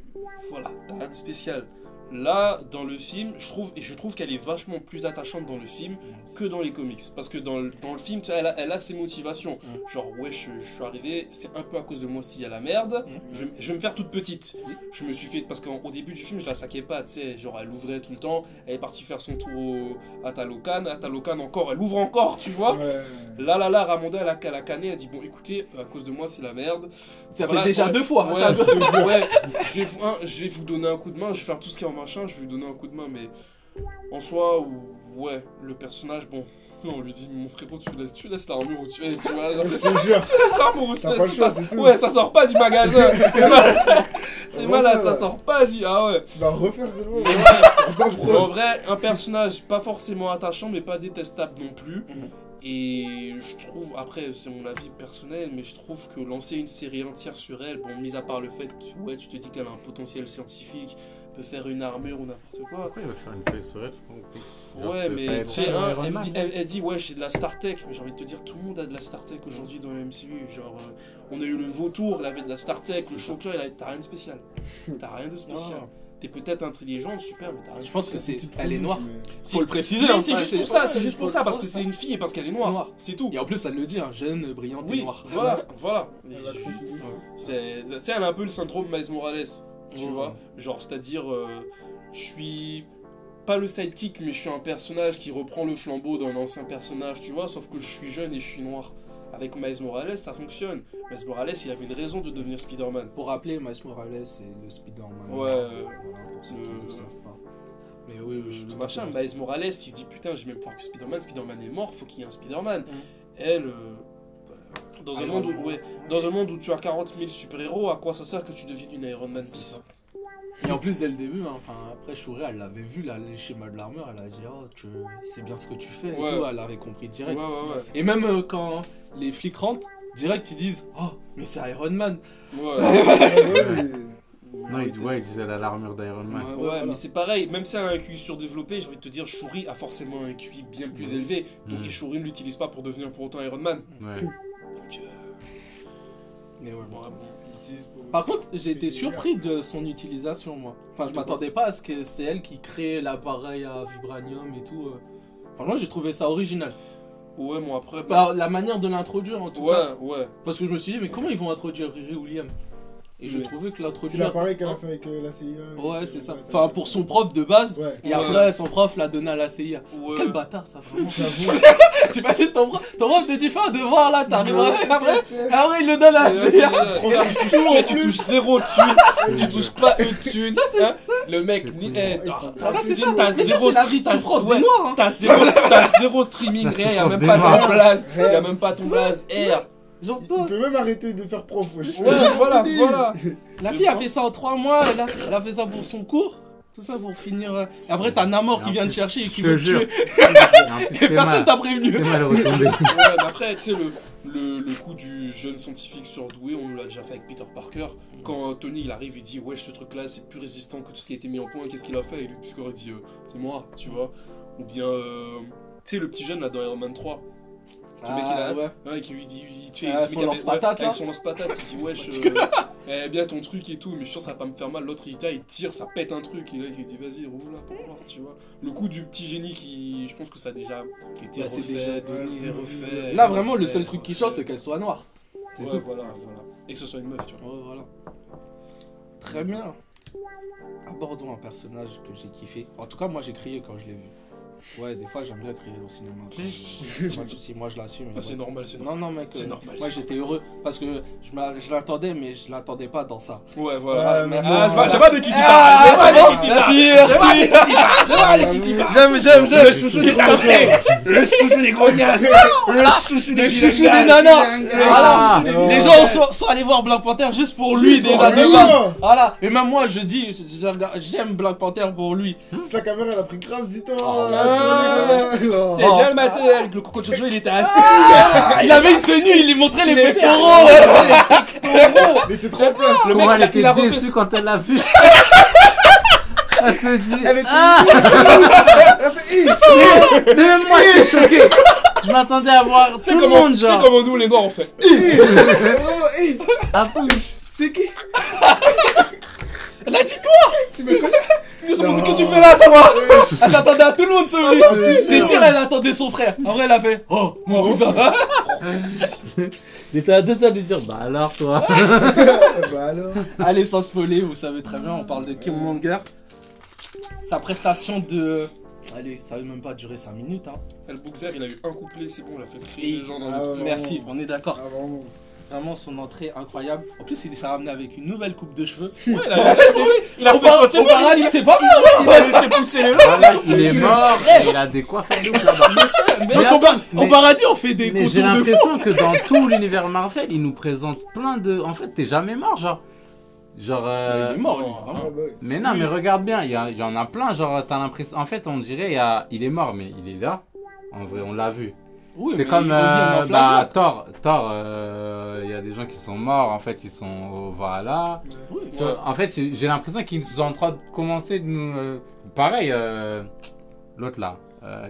Voilà, t'as rien de spécial. Là, dans le film, je trouve, et je trouve qu'elle est vachement plus attachante dans le film que dans les comics. Parce que dans le, dans le film, tu vois, elle, a, elle a ses motivations. Mhm. Genre, ouais, je, je suis arrivé, c'est un peu à cause de moi s'il y a la merde. Mhm. Je, je vais me faire toute petite. Je me suis fait. Parce qu'au au début du film, je la saquais pas, tu sais. Genre, elle ouvrait tout le temps. Elle est partie faire son tour au, à Talocan. À Talocan encore, elle ouvre encore, tu vois. Ouais. Là, là, là, Ramonda, elle a, elle a canné. Elle dit Bon, écoutez, à cause de moi, c'est la merde. Ça Voilà, fait déjà ouais. deux fois. hein, Ouais, ça- je, vais- ouais, je vais vous, hein, je vais vous donner un coup de main, je vais faire tout ce qui est en machin, je vais lui donner un coup de main, mais en soi, ou- ouais, le personnage, bon, on lui dit, mon frérot, tu laisses, tu laisses l'armure où tu es, tu vois, genre, tu laisses l'armure où tu es, ça- choix, ça-. Ouais, ça sort pas du magasin, t'es malade, t'es malade, ça, sort pas du, ah ouais. Tu vas refaire ce mot. En vrai, un personnage pas forcément attachant, mais pas détestable non plus. Mhm. Et je trouve, après, c'est mon avis personnel, mais je trouve que lancer une série entière sur elle, bon, mis à part le fait, ouais, tu te dis qu'elle a un potentiel scientifique, peut faire une armure ou n'importe quoi. Pourquoi il va faire une série sur elle je comprends pas. Genre, Ouais, mais ça tu sais, pas hein, elle, dit, elle- elle dit, ouais, j'ai de la Star Tech, mais j'ai envie de te dire, tout le monde a de la Star Tech aujourd'hui dans le MCU. Genre, euh, on a eu le Vautour, il avait de la Star Tech, le Shocker, il a- t'as rien de spécial. T'as rien de spécial. T'es peut-être intelligente, super, mais t'as rien de Je pense que spécial. c'est, elle est noire. Mais- Faut le préciser. Hein, c'est juste pour ça, c'est juste pour ça, parce que c'est une fille et parce qu'elle est noire. Noire. C'est tout. Et en plus, elle le dit, hein, jeune, brillante et Oui, noire. voilà, voilà. Tu sais, elle a un peu le syndrome Miles Morales, tu vois. Genre, c'est-à-dire, euh, je suis pas le sidekick, mais je suis un personnage qui reprend le flambeau d'un ancien personnage, tu vois. Sauf que je suis jeune et je suis noir. Avec Miles Morales, ça fonctionne. Miles Morales, il avait une raison de devenir Spider-Man. Pour rappeler, Miles Morales, c'est le Spider-Man. Ouais, Voilà, pour ceux le- qui ne le savent pas. Mais oui, oui, je machin, Miles Morales, il dit putain, j'ai même fort que Spider-Man, Spider-Man est mort, faut qu'il y ait un Spider-Man. Mhm. Elle, euh, dans, un monde où, ouais, dans un monde où tu as 40 000 super-héros, à quoi ça sert que tu deviennes une Iron Man C'est 10 ça? Et en plus, dès le début, hein, enfin, après Shuri, elle l'avait vu, là, les schémas de l'armure, elle a dit, oh, tu... c'est bien ce que tu fais, et Ouais. tout, elle avait compris direct. ouais, ouais. Et même euh, quand les flics rentrent, direct ils disent Oh, mais c'est Iron Man. Ouais. Non, il, ouais, il disait elle a l'armure d'Iron Man. Ouais, Ouais, voilà. mais c'est pareil, même si elle a un QI surdéveloppé, j'ai envie de te dire, Shuri a forcément un QI bien plus élevé. Donc, et Shuri ne l'utilise pas pour devenir pour autant Iron Man. Ouais. Mais ouais, bon. Par contre, j'ai été surpris de son utilisation, moi. Enfin, je m'attendais pas à ce que c'est elle qui crée l'appareil à vibranium et tout. euh. Franchement, j'ai trouvé ça original. Ouais, bon, après. bah, Bah, la manière de l'introduire, en tout cas. ouais, ouais. Parce que je me suis dit, mais comment ils vont introduire Riri William Et Ouais. trouvé que C'est l'introduire. l'appareil qu'elle a fait avec euh, la CIA. Ouais, c'est ça. Ouais, Enfin, pour son prof de base. Ouais. Et Ouais. après, son prof l'a donné à la CIA. ouais. Quel bâtard, ça, vraiment. J'avoue. T'imagines ton prof, ton prof te dit, fais un devoir là, t'arrives Ouais. après. Après, il le donne à la CIA. c'est- Et là, ça tu, tu- tu touches zéro thune, tu touches pas une thune. Ça, c'est- hein. Le mec, ni, eh, Ça, t'as- Ça, c'est t'as- ça. ça, zéro c'est t'as- souffrance ouais, des Noirs, hein. T'as zéro, t'as zéro streaming, rien, y a souffrance même pas ton blaze, y a Rien. même pas ton blaze R. Genre, Il toi, peut même arrêter de faire prof. wesh. Ouais, voilà, voilà. la fille a fait ça en trois mois, elle a, elle a fait ça pour son cours. Tout ça pour finir. euh, Et après, t'as Namor qui vient te chercher et qui veut te tuer. Et personne t'a prévenu. Ouais, mais après, tu sais, le, le, le coup du jeune scientifique surdoué, on nous l'a déjà fait avec Peter Parker. Quand Tony il arrive, il dit Ouais, ce truc là c'est plus résistant que tout ce qui a été mis en point, qu'est-ce qu'il a fait? Et lui, Peter il dit euh, C'est moi, tu vois. Ou bien, euh, tu sais, le petit jeune là dans Iron Man 3. Le mec, il a- Ah, ouais. Ouais, qui lui dit, il- tu sais, Ah, son lance-patate, ouais, là. Avec son lance-patate, il dit, wesh, euh, eh bien ton truc et tout, mais je suis sûr que ça va pas me faire mal. L'autre, il, il tire, ça pète un truc, et là, il dit, vas-y, rouvre là pour voir, tu vois. Le coup du petit génie qui, je pense que ça a déjà été refait, déjà donné, Ouais, refait. Là, vraiment, le seul truc qui change, c'est qu'elle soit noire. C'est Ouais, tout. voilà, voilà. Et que ce soit une meuf, tu vois. Ouais, voilà. Très bien. Abordons un personnage que j'ai kiffé. En tout cas, moi, j'ai crié quand je l'ai vu. Ouais, des fois, j'aime bien crier au cinéma. Pas de soucis, moi, je l'assume. Ah, c'est normal, c'est Non, normal. non, mec. C'est euh, normal. Moi, j'étais heureux parce que je, l'attendais, mais je l'attendais pas dans ça. Ouais, voilà. Ouais, merci. Ah, je vois de tu Ah. Merci, merci. J'aime, j'aime, j'aime. Le chouchou des Le chouchou des grognasses. Le chouchou Le chouchou des nanas. Ah, Voilà. Les gens sont, sont allés voir Black Panther juste pour lui déjà de base. Voilà. Et même moi, je dis, j'aime Black Panther pour lui. C'est la caméra, elle a pris grave du temps. Ah, non. T'es bien le matin avec le coco Jojo, il était assis. Il avait une tenue, il lui montrait les pectoraux. Il était trop place. Le mec, elle était déçue quand elle l'a vu. Elle se dit. Elle était- Ah Mais même moi, j'étais choqué. Je m'attendais à voir tout le monde, genre. comment nous les noirs on fait. Vraiment, hey, Après, C'est qui? Elle a dit toi Tu me connais Qu'est-ce que tu fais là, toi Elle s'attendait à tout le monde ce Ah, bruit. C'est sûr, elle attendait son frère. Après, elle a fait Oh, mon cousin. il était à deux de lui dire Bah alors, toi. Bah alors. Allez, sans spoiler, vous savez très bien, on parle de Killmonger. Sa prestation de. Allez, ça veut même pas durer 5 minutes. Hein. Le Bookzer, il a eu un couplet, c'est bon, il a fait crier les gens dans Ah le. Merci, on est d'accord. Ah, vraiment. Son entrée incroyable. En plus, il s'est ramené avec une nouvelle coupe de cheveux. Ouais, il a il a fait au paradis, c'est pas mal. Il a laissé pousser les Voilà, il est mort et il a des là-bas. Mais Mais au, paradis, on fait des Mais j'ai contours de fou. l'impression que dans tout l'univers Marvel, il nous présente plein de. En fait, t'es jamais mort, genre. Genre. euh, Mais Il est mort, lui, Ah, vraiment. bah, ouais. Mais non, mais regarde bien, il y, a- il y en a plein, genre, t'as l'impression. En fait, on dirait, il, y a- il est mort, mais il est là. En vrai, on l'a vu. Oui, c'est comme euh, bah. Thor. Euh, il y a des gens qui sont morts, en fait, ils sont au Valhalla. Oui. Tu vois, En fait, j'ai l'impression qu'ils sont en train de commencer de nous. euh, pareil, euh, l'autre là,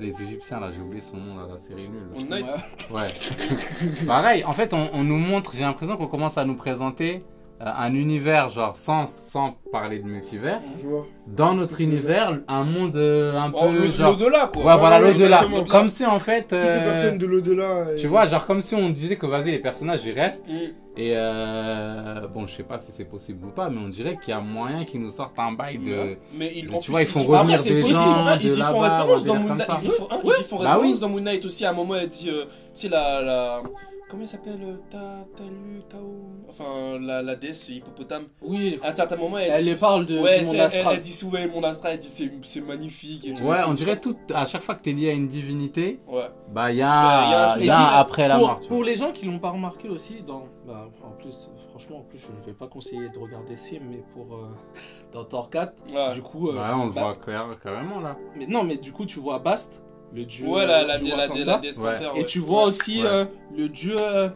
les Égyptiens là, j'ai oublié son nom, là, la série nulle. Ouais. Ouais. Pareil, en fait, on, on nous montre, j'ai l'impression qu'on commence à nous présenter un univers, genre, sans, sans parler de multivers. Je vois. Dans notre univers, un monde euh, un Oh, peu, genre. L'au-delà, quoi. Ouais, voilà, ouais, l'au-delà. Comme si, en fait. Toutes les euh, personnes de l'au-delà. Tu vois, genre, comme si on disait que, vas-y, les personnages, ils restent. Mm. Et euh, bon, je sais pas si c'est possible ou pas, mais on dirait qu'il y a moyen qu'ils nous sortent un bail de. Mais ils, en tu plus, vois, ils font revenir des possible, gens hein, de ils y font référence dans Moon Knight. Ils y font, hein, Bah référence oui. dans Moon Knight aussi. À un moment, elle dit, euh, tu sais, la. Comment il s'appelle euh, Ta, Talu, Tao? Enfin, la, la déesse hippopotame. Oui, À un certain moment, elle, Elle dit- les parle de- ouais, du monde c'est- elle-. Elle, dit souvent monde astral, elle dit c'est, c'est magnifique. Et tout. Ouais, on dirait tout. À chaque fois que t'es lié à une divinité, Ouais. bah, il y Bah, y a un a, truc- il y a si- un après la pour, mort. pour les gens qui l'ont pas remarqué aussi, dans, bah, en plus, franchement, en plus, je ne vais pas conseiller de regarder ce film, mais pour euh, dans Thor 4, Ouais. du coup, euh, Ouais, on le bah, voit clair- carrément là. mais non, mais du coup, tu vois Bast, le dieu Ouais, la, la, du la, Ouais. et tu vois aussi Ouais. euh, le dieu, euh,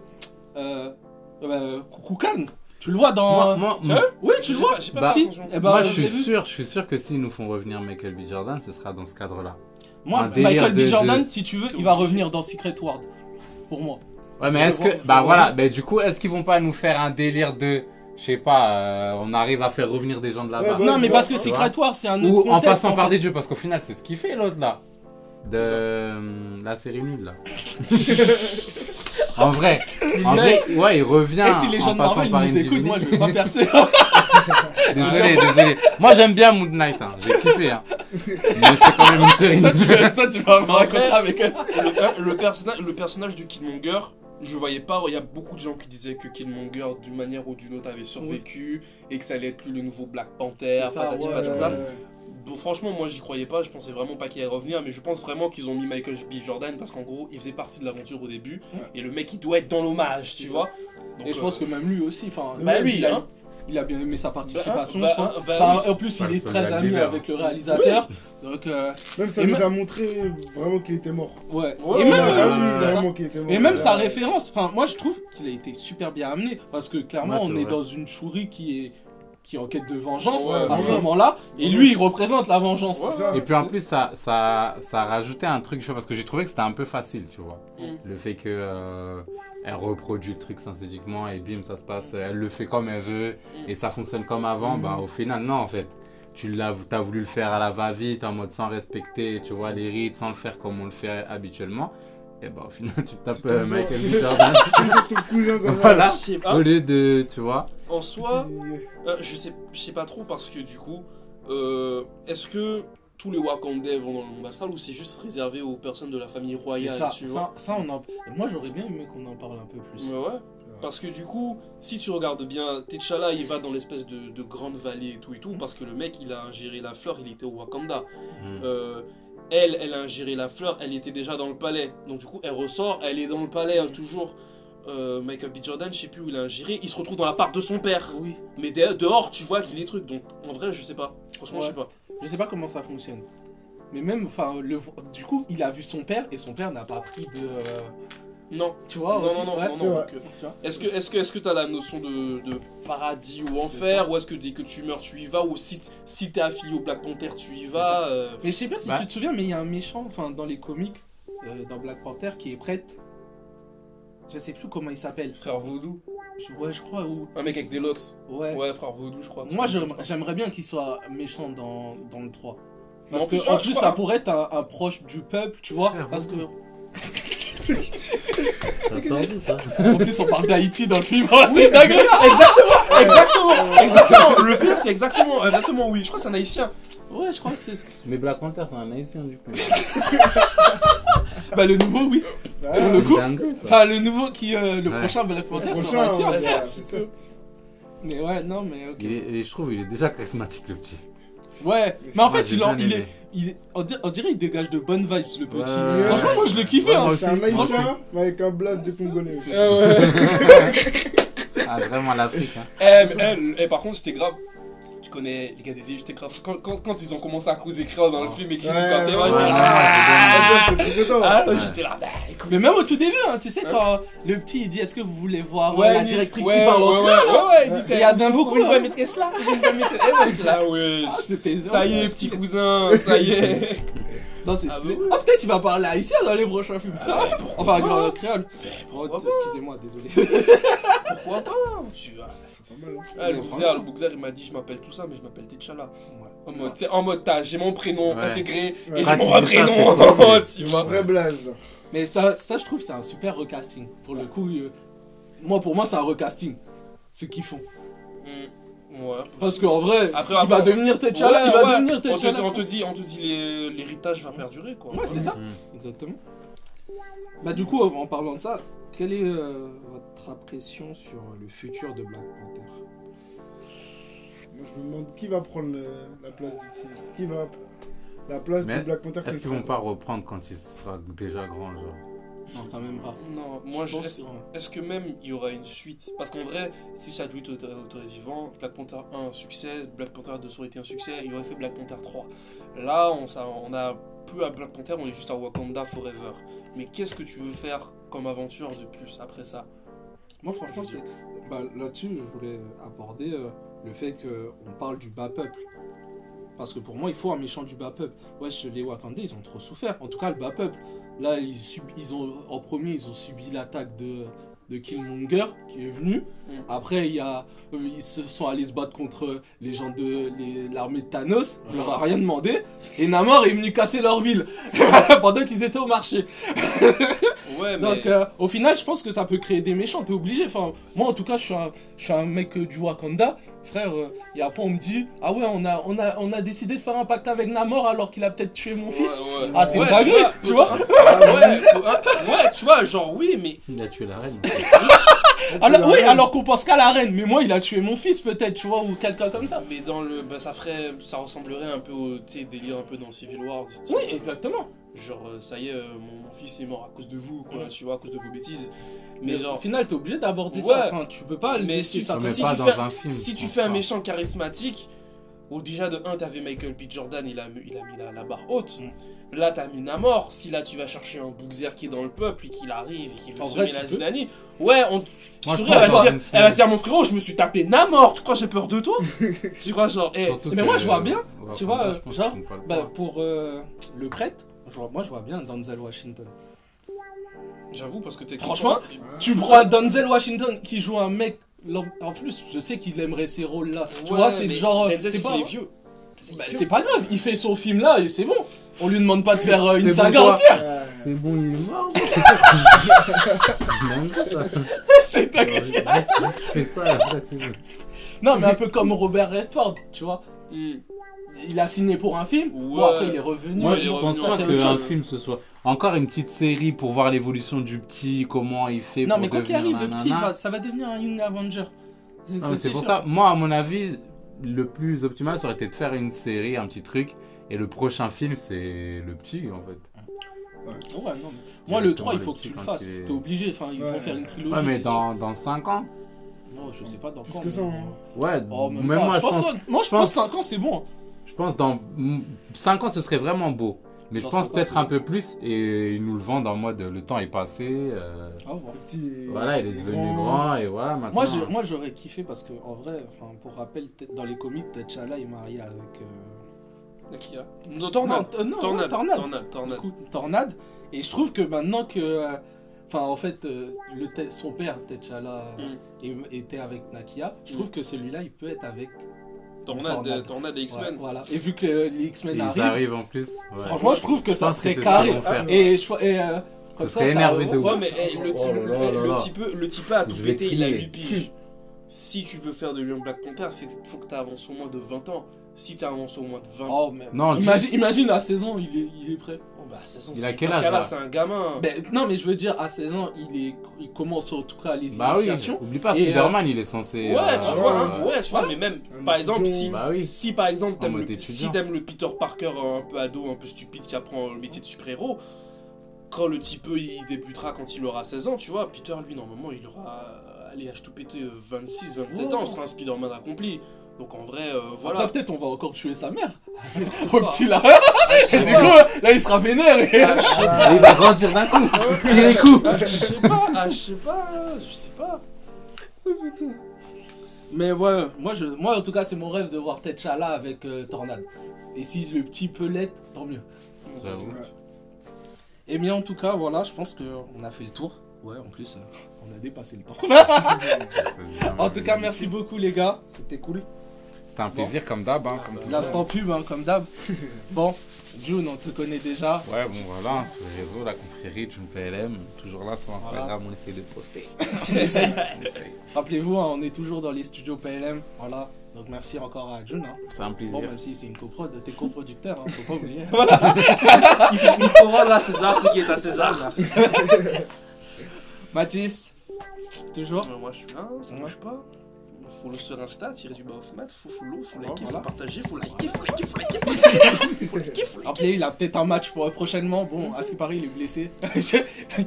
euh, euh, Kukulkan. Tu le vois dans. Moi, moi, Tu vois Oui, tu le vois. pas- j'ai pas Bah, Si. Eh ben, moi, je je suis sûr, je suis sûr que s'ils nous font revenir Michael B. Jordan, ce sera dans ce cadre-là. Moi, Michael B. de- Jordan, de- si tu veux, il va revenir dans Secret World. Pour moi. Ouais, mais est-ce que. Bah voilà, bah du coup, est-ce qu'ils vont pas nous faire un délire de. Je sais pas, euh, on arrive à faire revenir des gens de là-bas? Ouais, bah, non, mais vois, parce que Secret World, c'est un autre Ou en passant en par fait. des jeux, parce qu'au final, c'est ce qu'il fait l'autre là. De euh, la série nulle là. en vrai, en vrai, ouais, il revient. Et si les gens en de passant Marvel par ils nous écoutent, moi je vais pas percer. Désolé, désolé. Moi j'aime bien Moon Knight, hein. j'ai kiffé. Hein. Mais c'est quand même une série toi, tu, nulle. toi, tu vas me raconter avec elle. le, le personnage, le personnage de Killmonger, je voyais pas. Il y a beaucoup de gens qui disaient que Killmonger, d'une manière ou d'une autre, avait survécu et que ça allait être lui le nouveau Black Panther. Ça, patati ouais, patata. Ouais. Bon, franchement, moi j'y croyais pas. Je pensais vraiment pas qu'il allait revenir, mais je pense vraiment qu'ils ont mis Michael B. Jordan parce qu'en gros, il faisait partie de l'aventure au début et le mec il doit être dans l'hommage, tu C'est vois. Donc, Et je euh, pense que même lui aussi, enfin, Bah il, a, hein. il a bien aimé sa participation, Bah, je pense. bah, bah oui. En plus, il est très ami avec le réalisateur. Donc, euh, Même ça nous même- a montré vraiment qu'il était mort. ouais. Ouais, Et même, euh, ça. était mort. Et sa référence, enfin moi je trouve qu'il a été super bien amené parce que clairement Ouais, on est dans une chourie qui est qui est en quête de vengeance Ouais, à ce moment-là et lui il représente la vengeance. Ouais. Et puis en plus, ça, ça, ça a rajouté un truc, tu vois, parce que j'ai trouvé que c'était un peu facile, tu vois. Mm. Le fait que euh, elle reproduit le truc synthétiquement et bim, ça se passe, elle le fait comme elle veut Mm. et ça fonctionne comme avant, Mm. bah au final, non, en fait. Tu l'as, as voulu le faire à la va-vite, en mode sans respecter, tu vois, les rites, sans le faire comme on le fait habituellement. Et bah au final, tu tapes euh, Michael sur- B. Jordan ton cousin comme ça. Voilà. Je sais pas. au lieu de, tu vois. En soi, euh, je sais, je sais pas trop parce que du coup, euh, est-ce que tous les Wakandais vont dans le monde astral ou c'est juste réservé aux personnes de la famille royale, ça, tu vois ça, ça, on en... Moi j'aurais bien aimé qu'on en parle un peu plus. Ouais, ouais. Parce que du coup, si tu regardes bien, T'Challa il va dans l'espèce de, de grande vallée et tout et tout, parce que le mec il a ingéré la fleur, il était au Wakanda. Mm. Euh, elle, elle a ingéré la fleur, elle était déjà dans le palais. Donc du coup, elle ressort, elle est dans le palais hein, toujours. Euh, Michael B. Jordan, je sais plus où il a ingéré, il se retrouve dans l'appart de son père. Oui, Mais de- dehors, tu vois qu'il est truc. Donc en vrai, je sais pas. Franchement, je sais pas. je sais pas comment ça fonctionne. Mais même, enfin, le... du coup, il a vu son père et son père n'a pas pris de. Non. Tu vois non, aussi, non, non, ouais. non, non, vrai. donc, Tu vois Est-ce que est-ce que est-ce que t'as la notion de, de paradis ou enfer ou est-ce que dès que tu meurs tu y vas ou si si t'es affilié au Black Panther tu y vas euh, Mais je sais pas si Bah. tu te souviens, mais il y a un méchant, enfin, dans les comics, euh, dans Black Panther, qui est prête. Je sais plus comment il s'appelle. frère Vaudou Je- Ouais, je crois. Ou... un mec avec des locks Ouais. ouais frère Vaudou je crois Moi, j'aime- j'aimerais bien qu'il soit méchant dans, dans le 3. Mais Parce en que, plus, en je plus, crois- ça pourrait être un, un proche du peuple, tu vois. Frère Parce que, Ça en plus, on parle d'Haïti dans le film. Oh, c'est dingue! exactement exactement exactement le pire c'est exactement exactement oui je crois que c'est un haïtien Ouais, je crois que c'est. Mais Black Panther, c'est un haïtien du coup. Bah, le nouveau, oui. Ah, Pour le C'est coup. dingue, ça. Enfin, le nouveau qui. euh, le Ouais. prochain Black Panther, ouais, c'est ça. Mais ouais, non, mais ok. Il est, et je trouve il est déjà charismatique le petit. Ouais, mais en fait, il, en- il est. aimé. Il est on, dirait, on dirait il dégage de bonnes vibes, le petit. Ouais. Franchement, moi, je l'ai kiffé. Ouais, hein. C'est un mais avec un blast de congolais. Ah ouais. Ah, vraiment l'Afrique. Hein. eh, mais, eh, eh, par contre c'était grave tu connais les gars des grave quand, quand, quand ils ont commencé à causer créole dans le film et qu'ils Ouais, tout quand ouais, ouais, j'étais là Ah, ah, j'étais ah, là bah écoute Mais même au tout début, hein, tu sais, quand le petit il dit Est-ce que vous voulez voir Ouais, la directrice ouais, qui parle en ouais, créole ouais, ouais, il y a d'un beaucoup, Vous ne hein. pas maîtresse là Vous ne pas maîtresse Eh ouais, j'étais là, ouais. Ah, c'était. Ça y est, petit cousin, ça y est. Non, c'est Ah Ah, peut-être il va parler haïtien dans les prochains films. enfin, grand créole. Pas Excusez-moi, désolé. Pourquoi pas Tu vois. Pas mal, hein. Ah, le Bookzer, le Bookzer, il m'a dit je m'appelle tout ça, mais je m'appelle T'Challa. En mode, en t'as- j'ai mon prénom Ouais. intégré Ouais. et j'ai mon vrai prénom. tu Un vois. vrai blaze. Mais ça, ça, je trouve, c'est un super recasting. Pour le coup, euh, moi, pour moi, c'est un recasting. Ce qu'ils font. Mm, Ouais. Parce qu'en vrai, Après, il va devenir T'Challa, Ouais, il va ouais. devenir on te, dit, T'Challa. on te dit, on te dit l'héritage va perdurer quoi. Ouais, c'est ça. Mm. Exactement. Bah du coup, en parlant de ça, quelle est euh, votre impression sur le futur de Black Panther? Moi, je me demande qui va prendre le- la place du petit. Qui va la place Mais de Black Panther Est-ce qu'ils quand vont pas reprendre quand il sera déjà grand, genre? Non, quand même pas. Non, moi je pense est-ce, que- même il y aura une suite? Parce qu'en vrai, si Chadwick était était vivant, Black Panther 1 un succès, Black Panther 2 ça aurait été un succès, il aurait fait Black Panther 3. Là, on, ça, on a plus à Black Panther, on est juste à Wakanda Forever. Mais qu'est-ce que tu veux faire comme aventure de plus après ça? Moi, franchement. Bah, là-dessus, je voulais aborder euh, le fait qu'on parle du bas peuple. Parce que pour moi, il faut un méchant du bas peuple. Ouais, les Wakandais, ils ont trop souffert. En tout cas, le bas peuple. Là, ils ont, en premier, ils ont subi l'attaque de, de Killmonger qui est venu. Mm. Après, il y a, ils se sont allés se battre contre les gens de l'armée de Thanos. On leur a rien demandé. Et Namor est venu casser leur ville pendant qu'ils étaient au marché. Ouais, mais. Donc, euh, au final, je pense que ça peut créer des méchants. T'es obligé. Enfin, moi, en tout cas, je suis un, je suis un mec euh, du Wakanda. Frère, euh, et après, on me dit Ah ouais, on a, on, a, on a décidé de faire un pacte avec Namor alors qu'il a peut-être tué mon fils. Ouais, ouais. Ah, c'est Ouais, une dinguerie, tu vois. Ouais, ah, tu vois, genre oui, mais Il a tué la reine. Alors, oui, alors qu'on pense qu'à la reine. Mais moi, il a tué mon fils, peut-être, tu vois, ou quelqu'un comme ça. mais dans le bah, ça ferait ça ressemblerait un peu au délire un peu dans Civil War Oui, exactement. genre euh, ça y est euh, mon, mon fils est mort à cause de vous quoi Ouais. tu vois à cause de vos bêtises Mais mais au genre final, t'es obligé d'aborder Ouais. ça. Enfin, tu peux pas Mais laisser ça. Mais si pas tu dans fais- un film. si je tu pense fais un pas. méchant charismatique ou déjà de 1 t'avais Michael B Jordan il a, mis- il a mis la, la barre haute Mm. là t'as mis Namor si là tu vas chercher un Bookzer qui est dans le peuple et qu'il arrive et qu'il veut En semer vrai, tu la peux. zinanie ouais on Moi, je elle, va dire, une elle va se dire mon frérot je me suis tapé Namor tu crois j'ai peur de toi? Tu crois genre eh, Surtout Mais moi, je vois bien, tu vois, genre, Bah, pour euh, le prêtre, moi, je vois bien Denzel Washington. J'avoue parce que t'es Franchement, Tu prends un Denzel Washington qui joue un mec. En plus, je sais qu'il aimerait ces rôles-là. tu vois, c'est genre. C'est pas, vieux bah, c'est pas grave, il fait son film là et c'est bon. On lui demande pas de faire euh, une bon, saga entière. Euh, C'est bon, il est mort. C'est t'inquiète. Fais ça, après, c'est bon. Non, mais un peu comme Robert Redford, tu vois. Hmm. Il a signé pour un film, bon Ouais. après il est revenu. Moi, je pense pas qu'un film ce soit encore une petite série pour voir l'évolution du petit, comment il fait. Non, pour mais quoi qu'il arrive, le petit, va- ça va devenir un Young Avenger. C'est Non, mais C'est pour ça, moi, à mon avis, le plus optimal, ça aurait été de faire une série, un petit truc. Et le prochain film, c'est le petit, en fait. Ouais, non, mais- Moi, le 3, il faut que tu le fasses. T'es obligé, enfin, ils vont Ouais. faire une trilogie. Ouais, mais dans, dans 5 ans Non, je sais pas dans Plus quand. que mais- ça, hein. Ouais, Oh, même, même pas. moi, je pense, moi, je pense- 5 ans, c'est bon. Hein. je pense dans 5 ans, ce serait vraiment beau. Mais je pense peut-être un bon. peu plus et ils nous le vendent en mode le temps est passé. euh, Au revoir. Le petit. voilà, il est devenu grand et voilà maintenant. Moi, j'ai- moi, j'aurais kiffé parce que, en vrai, enfin, pour rappel, dans les comics, T'Challa est marié avec. euh, Nakia non Tornade Non, euh, non, Tornade ouais, Tornade. Tornade Tornade coup, Tornade. Et je trouve que maintenant que. euh, Enfin, en fait, euh, le son père, T'Challa, Mm. était avec Nakia. Je trouve que celui-là, il peut être avec. Tornade Tornade. Ouais, X-Men voilà. Et vu que les X-Men ils arrivent, arrivent en plus. ouais. franchement, je trouve que ça serait carré. Et, je, et euh, comme serait ça, énervé ça- de ouf. Ouais, mais le, type, Oh là là le, là là. type, le type a tout pété, il a crier. 8 piges. Si tu veux faire de lui un Black Panther, il faut que tu avances au moins de 20 ans. Si tu avances au moins de 20 ans, Oh, mais... Non, imagine, imagine à 16 ans, il est, il est prêt. Bah, c'est Il a quel parce âge, là c'est un gamin. Ben, non, mais je veux dire, à 16 ans, il, est, il commence en tout cas les Bah oui, initiations. oublie pas, Spider-Man, il est censé. Ouais, euh, tu vois, ouais, hein, ouais, tu vois, voilà. mais même, Un par exemple, si, Bah oui. si par exemple, t'aimes le, si t'aimes le Peter Parker euh, un peu ado, un peu stupide qui apprend le métier de super-héros, quand le type il débutera quand il aura 16 ans, tu vois, Peter lui normalement il aura euh, allez, âge tout pété 26, 27 Ouais. ans, ce sera un Spider-Man accompli. Donc en vrai, euh, voilà. Après, peut-être on va encore tuer sa mère. Au petit là. Et du coup, là, il sera vénère. et- Ah, Et il va grandir d'un coup. Il les coups. ah, je sais pas, ah, je sais pas, je sais pas. Mais ouais, moi, je, moi en tout cas, c'est mon rêve de voir T'Challa avec euh, Tornade. Et si le petit peut l'être, tant mieux. J'avoue. Et bien, en tout cas, voilà, je pense qu'on a fait le tour. Ouais, en plus, euh, on a dépassé le temps. en tout cas, merci beaucoup, les gars. C'était cool. C'était un plaisir comme d'hab, hein, comme toujours. L'instant pub, hein, comme d'hab. Bon, June, on te connaît déjà. Ouais, bon voilà, hein, sur les réseaux, la confrérie June PLM, toujours là sur Instagram, on essaye de poster. On essaye. On essaye. Rappelez-vous, hein, on est toujours dans les studios PLM. Voilà. Donc merci encore à June. hein. C'est un Bon, plaisir. même si c'est une coprod, t'es coproducteur, hein, faut pas oublier. Il faut, il faut rendre à César ce qui est à César. Merci. Mathis, toujours Euh, moi je suis là, ça Ouais. bouge pas. Follow sur Insta, tirer du bas off mat, faut follow, faut liker, faut partager, faut liker, faut liker, faut liker, faut liker, faut liker. Rappelez, il a peut-être un match pour prochainement. Bon, à ce qui paraît, il est blessé.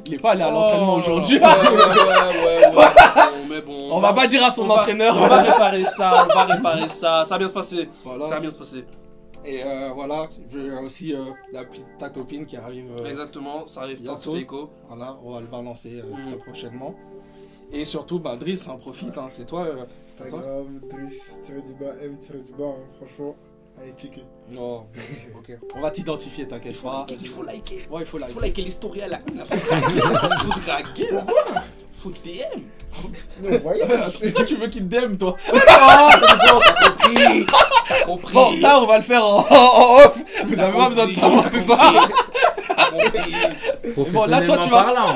il est pas allé à l'entraînement Oh, aujourd'hui. Ouais, ouais, ouais, mais bon. On va pas dire à son entraîneur. On va réparer ça, on va réparer ça. Ça va bien se passer. Ça va bien se passer. Et euh, voilà, je veux aussi euh, la, ta copine qui arrive. euh, Exactement, ça arrive Bientôt. écho. Voilà, on va le balancer euh, Mm. très prochainement. Et surtout, bah, Driss, hein, profite, hein, c'est toi. Instagram, Driss, tiré du bas, M, tiré du bas, hein, franchement. Allez, checker. Non, ok. On va t'identifier, t'inquiète pas. Il faut liker. Ouais, il faut Il liker. faut liker les stories à la une. là. Faut draguer. Faut draguer là. Faut DM. Non, voyage. Pourquoi tu veux qu'il te DM, toi Compris. Compris. Bon, ça, on va le faire en, en off. Vous avez pas besoin de savoir tout ça. Compris. Bon, là, toi, tu vas- parlant.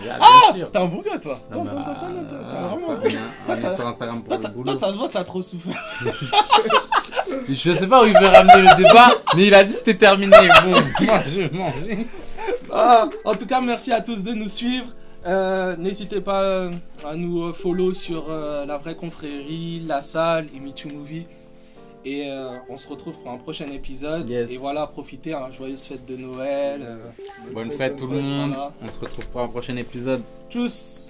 Bien sûr. T'es un bon gars, toi. Non, Non, non, non, non, non, t'es euh, vraiment c'est un pas ça- sur Instagram pour Toi, le t'as- boulot. toi, ça se voit, t'as trop souffert. Je sais pas où il veut ramener le débat, mais il a dit c'était terminé. Bon, moi je vais manger. Ah, en tout cas, merci à tous de nous suivre. Euh, N'hésitez pas euh, à nous euh, follow sur euh, la vraie confrérie, la salle et Me Too Movie. Et euh, on se retrouve pour un prochain épisode. Yes. Et voilà, profitez, hein, joyeuse fête de Noël. euh, Bonne fête tout le monde. Voilà. On se retrouve pour un prochain épisode. tchuss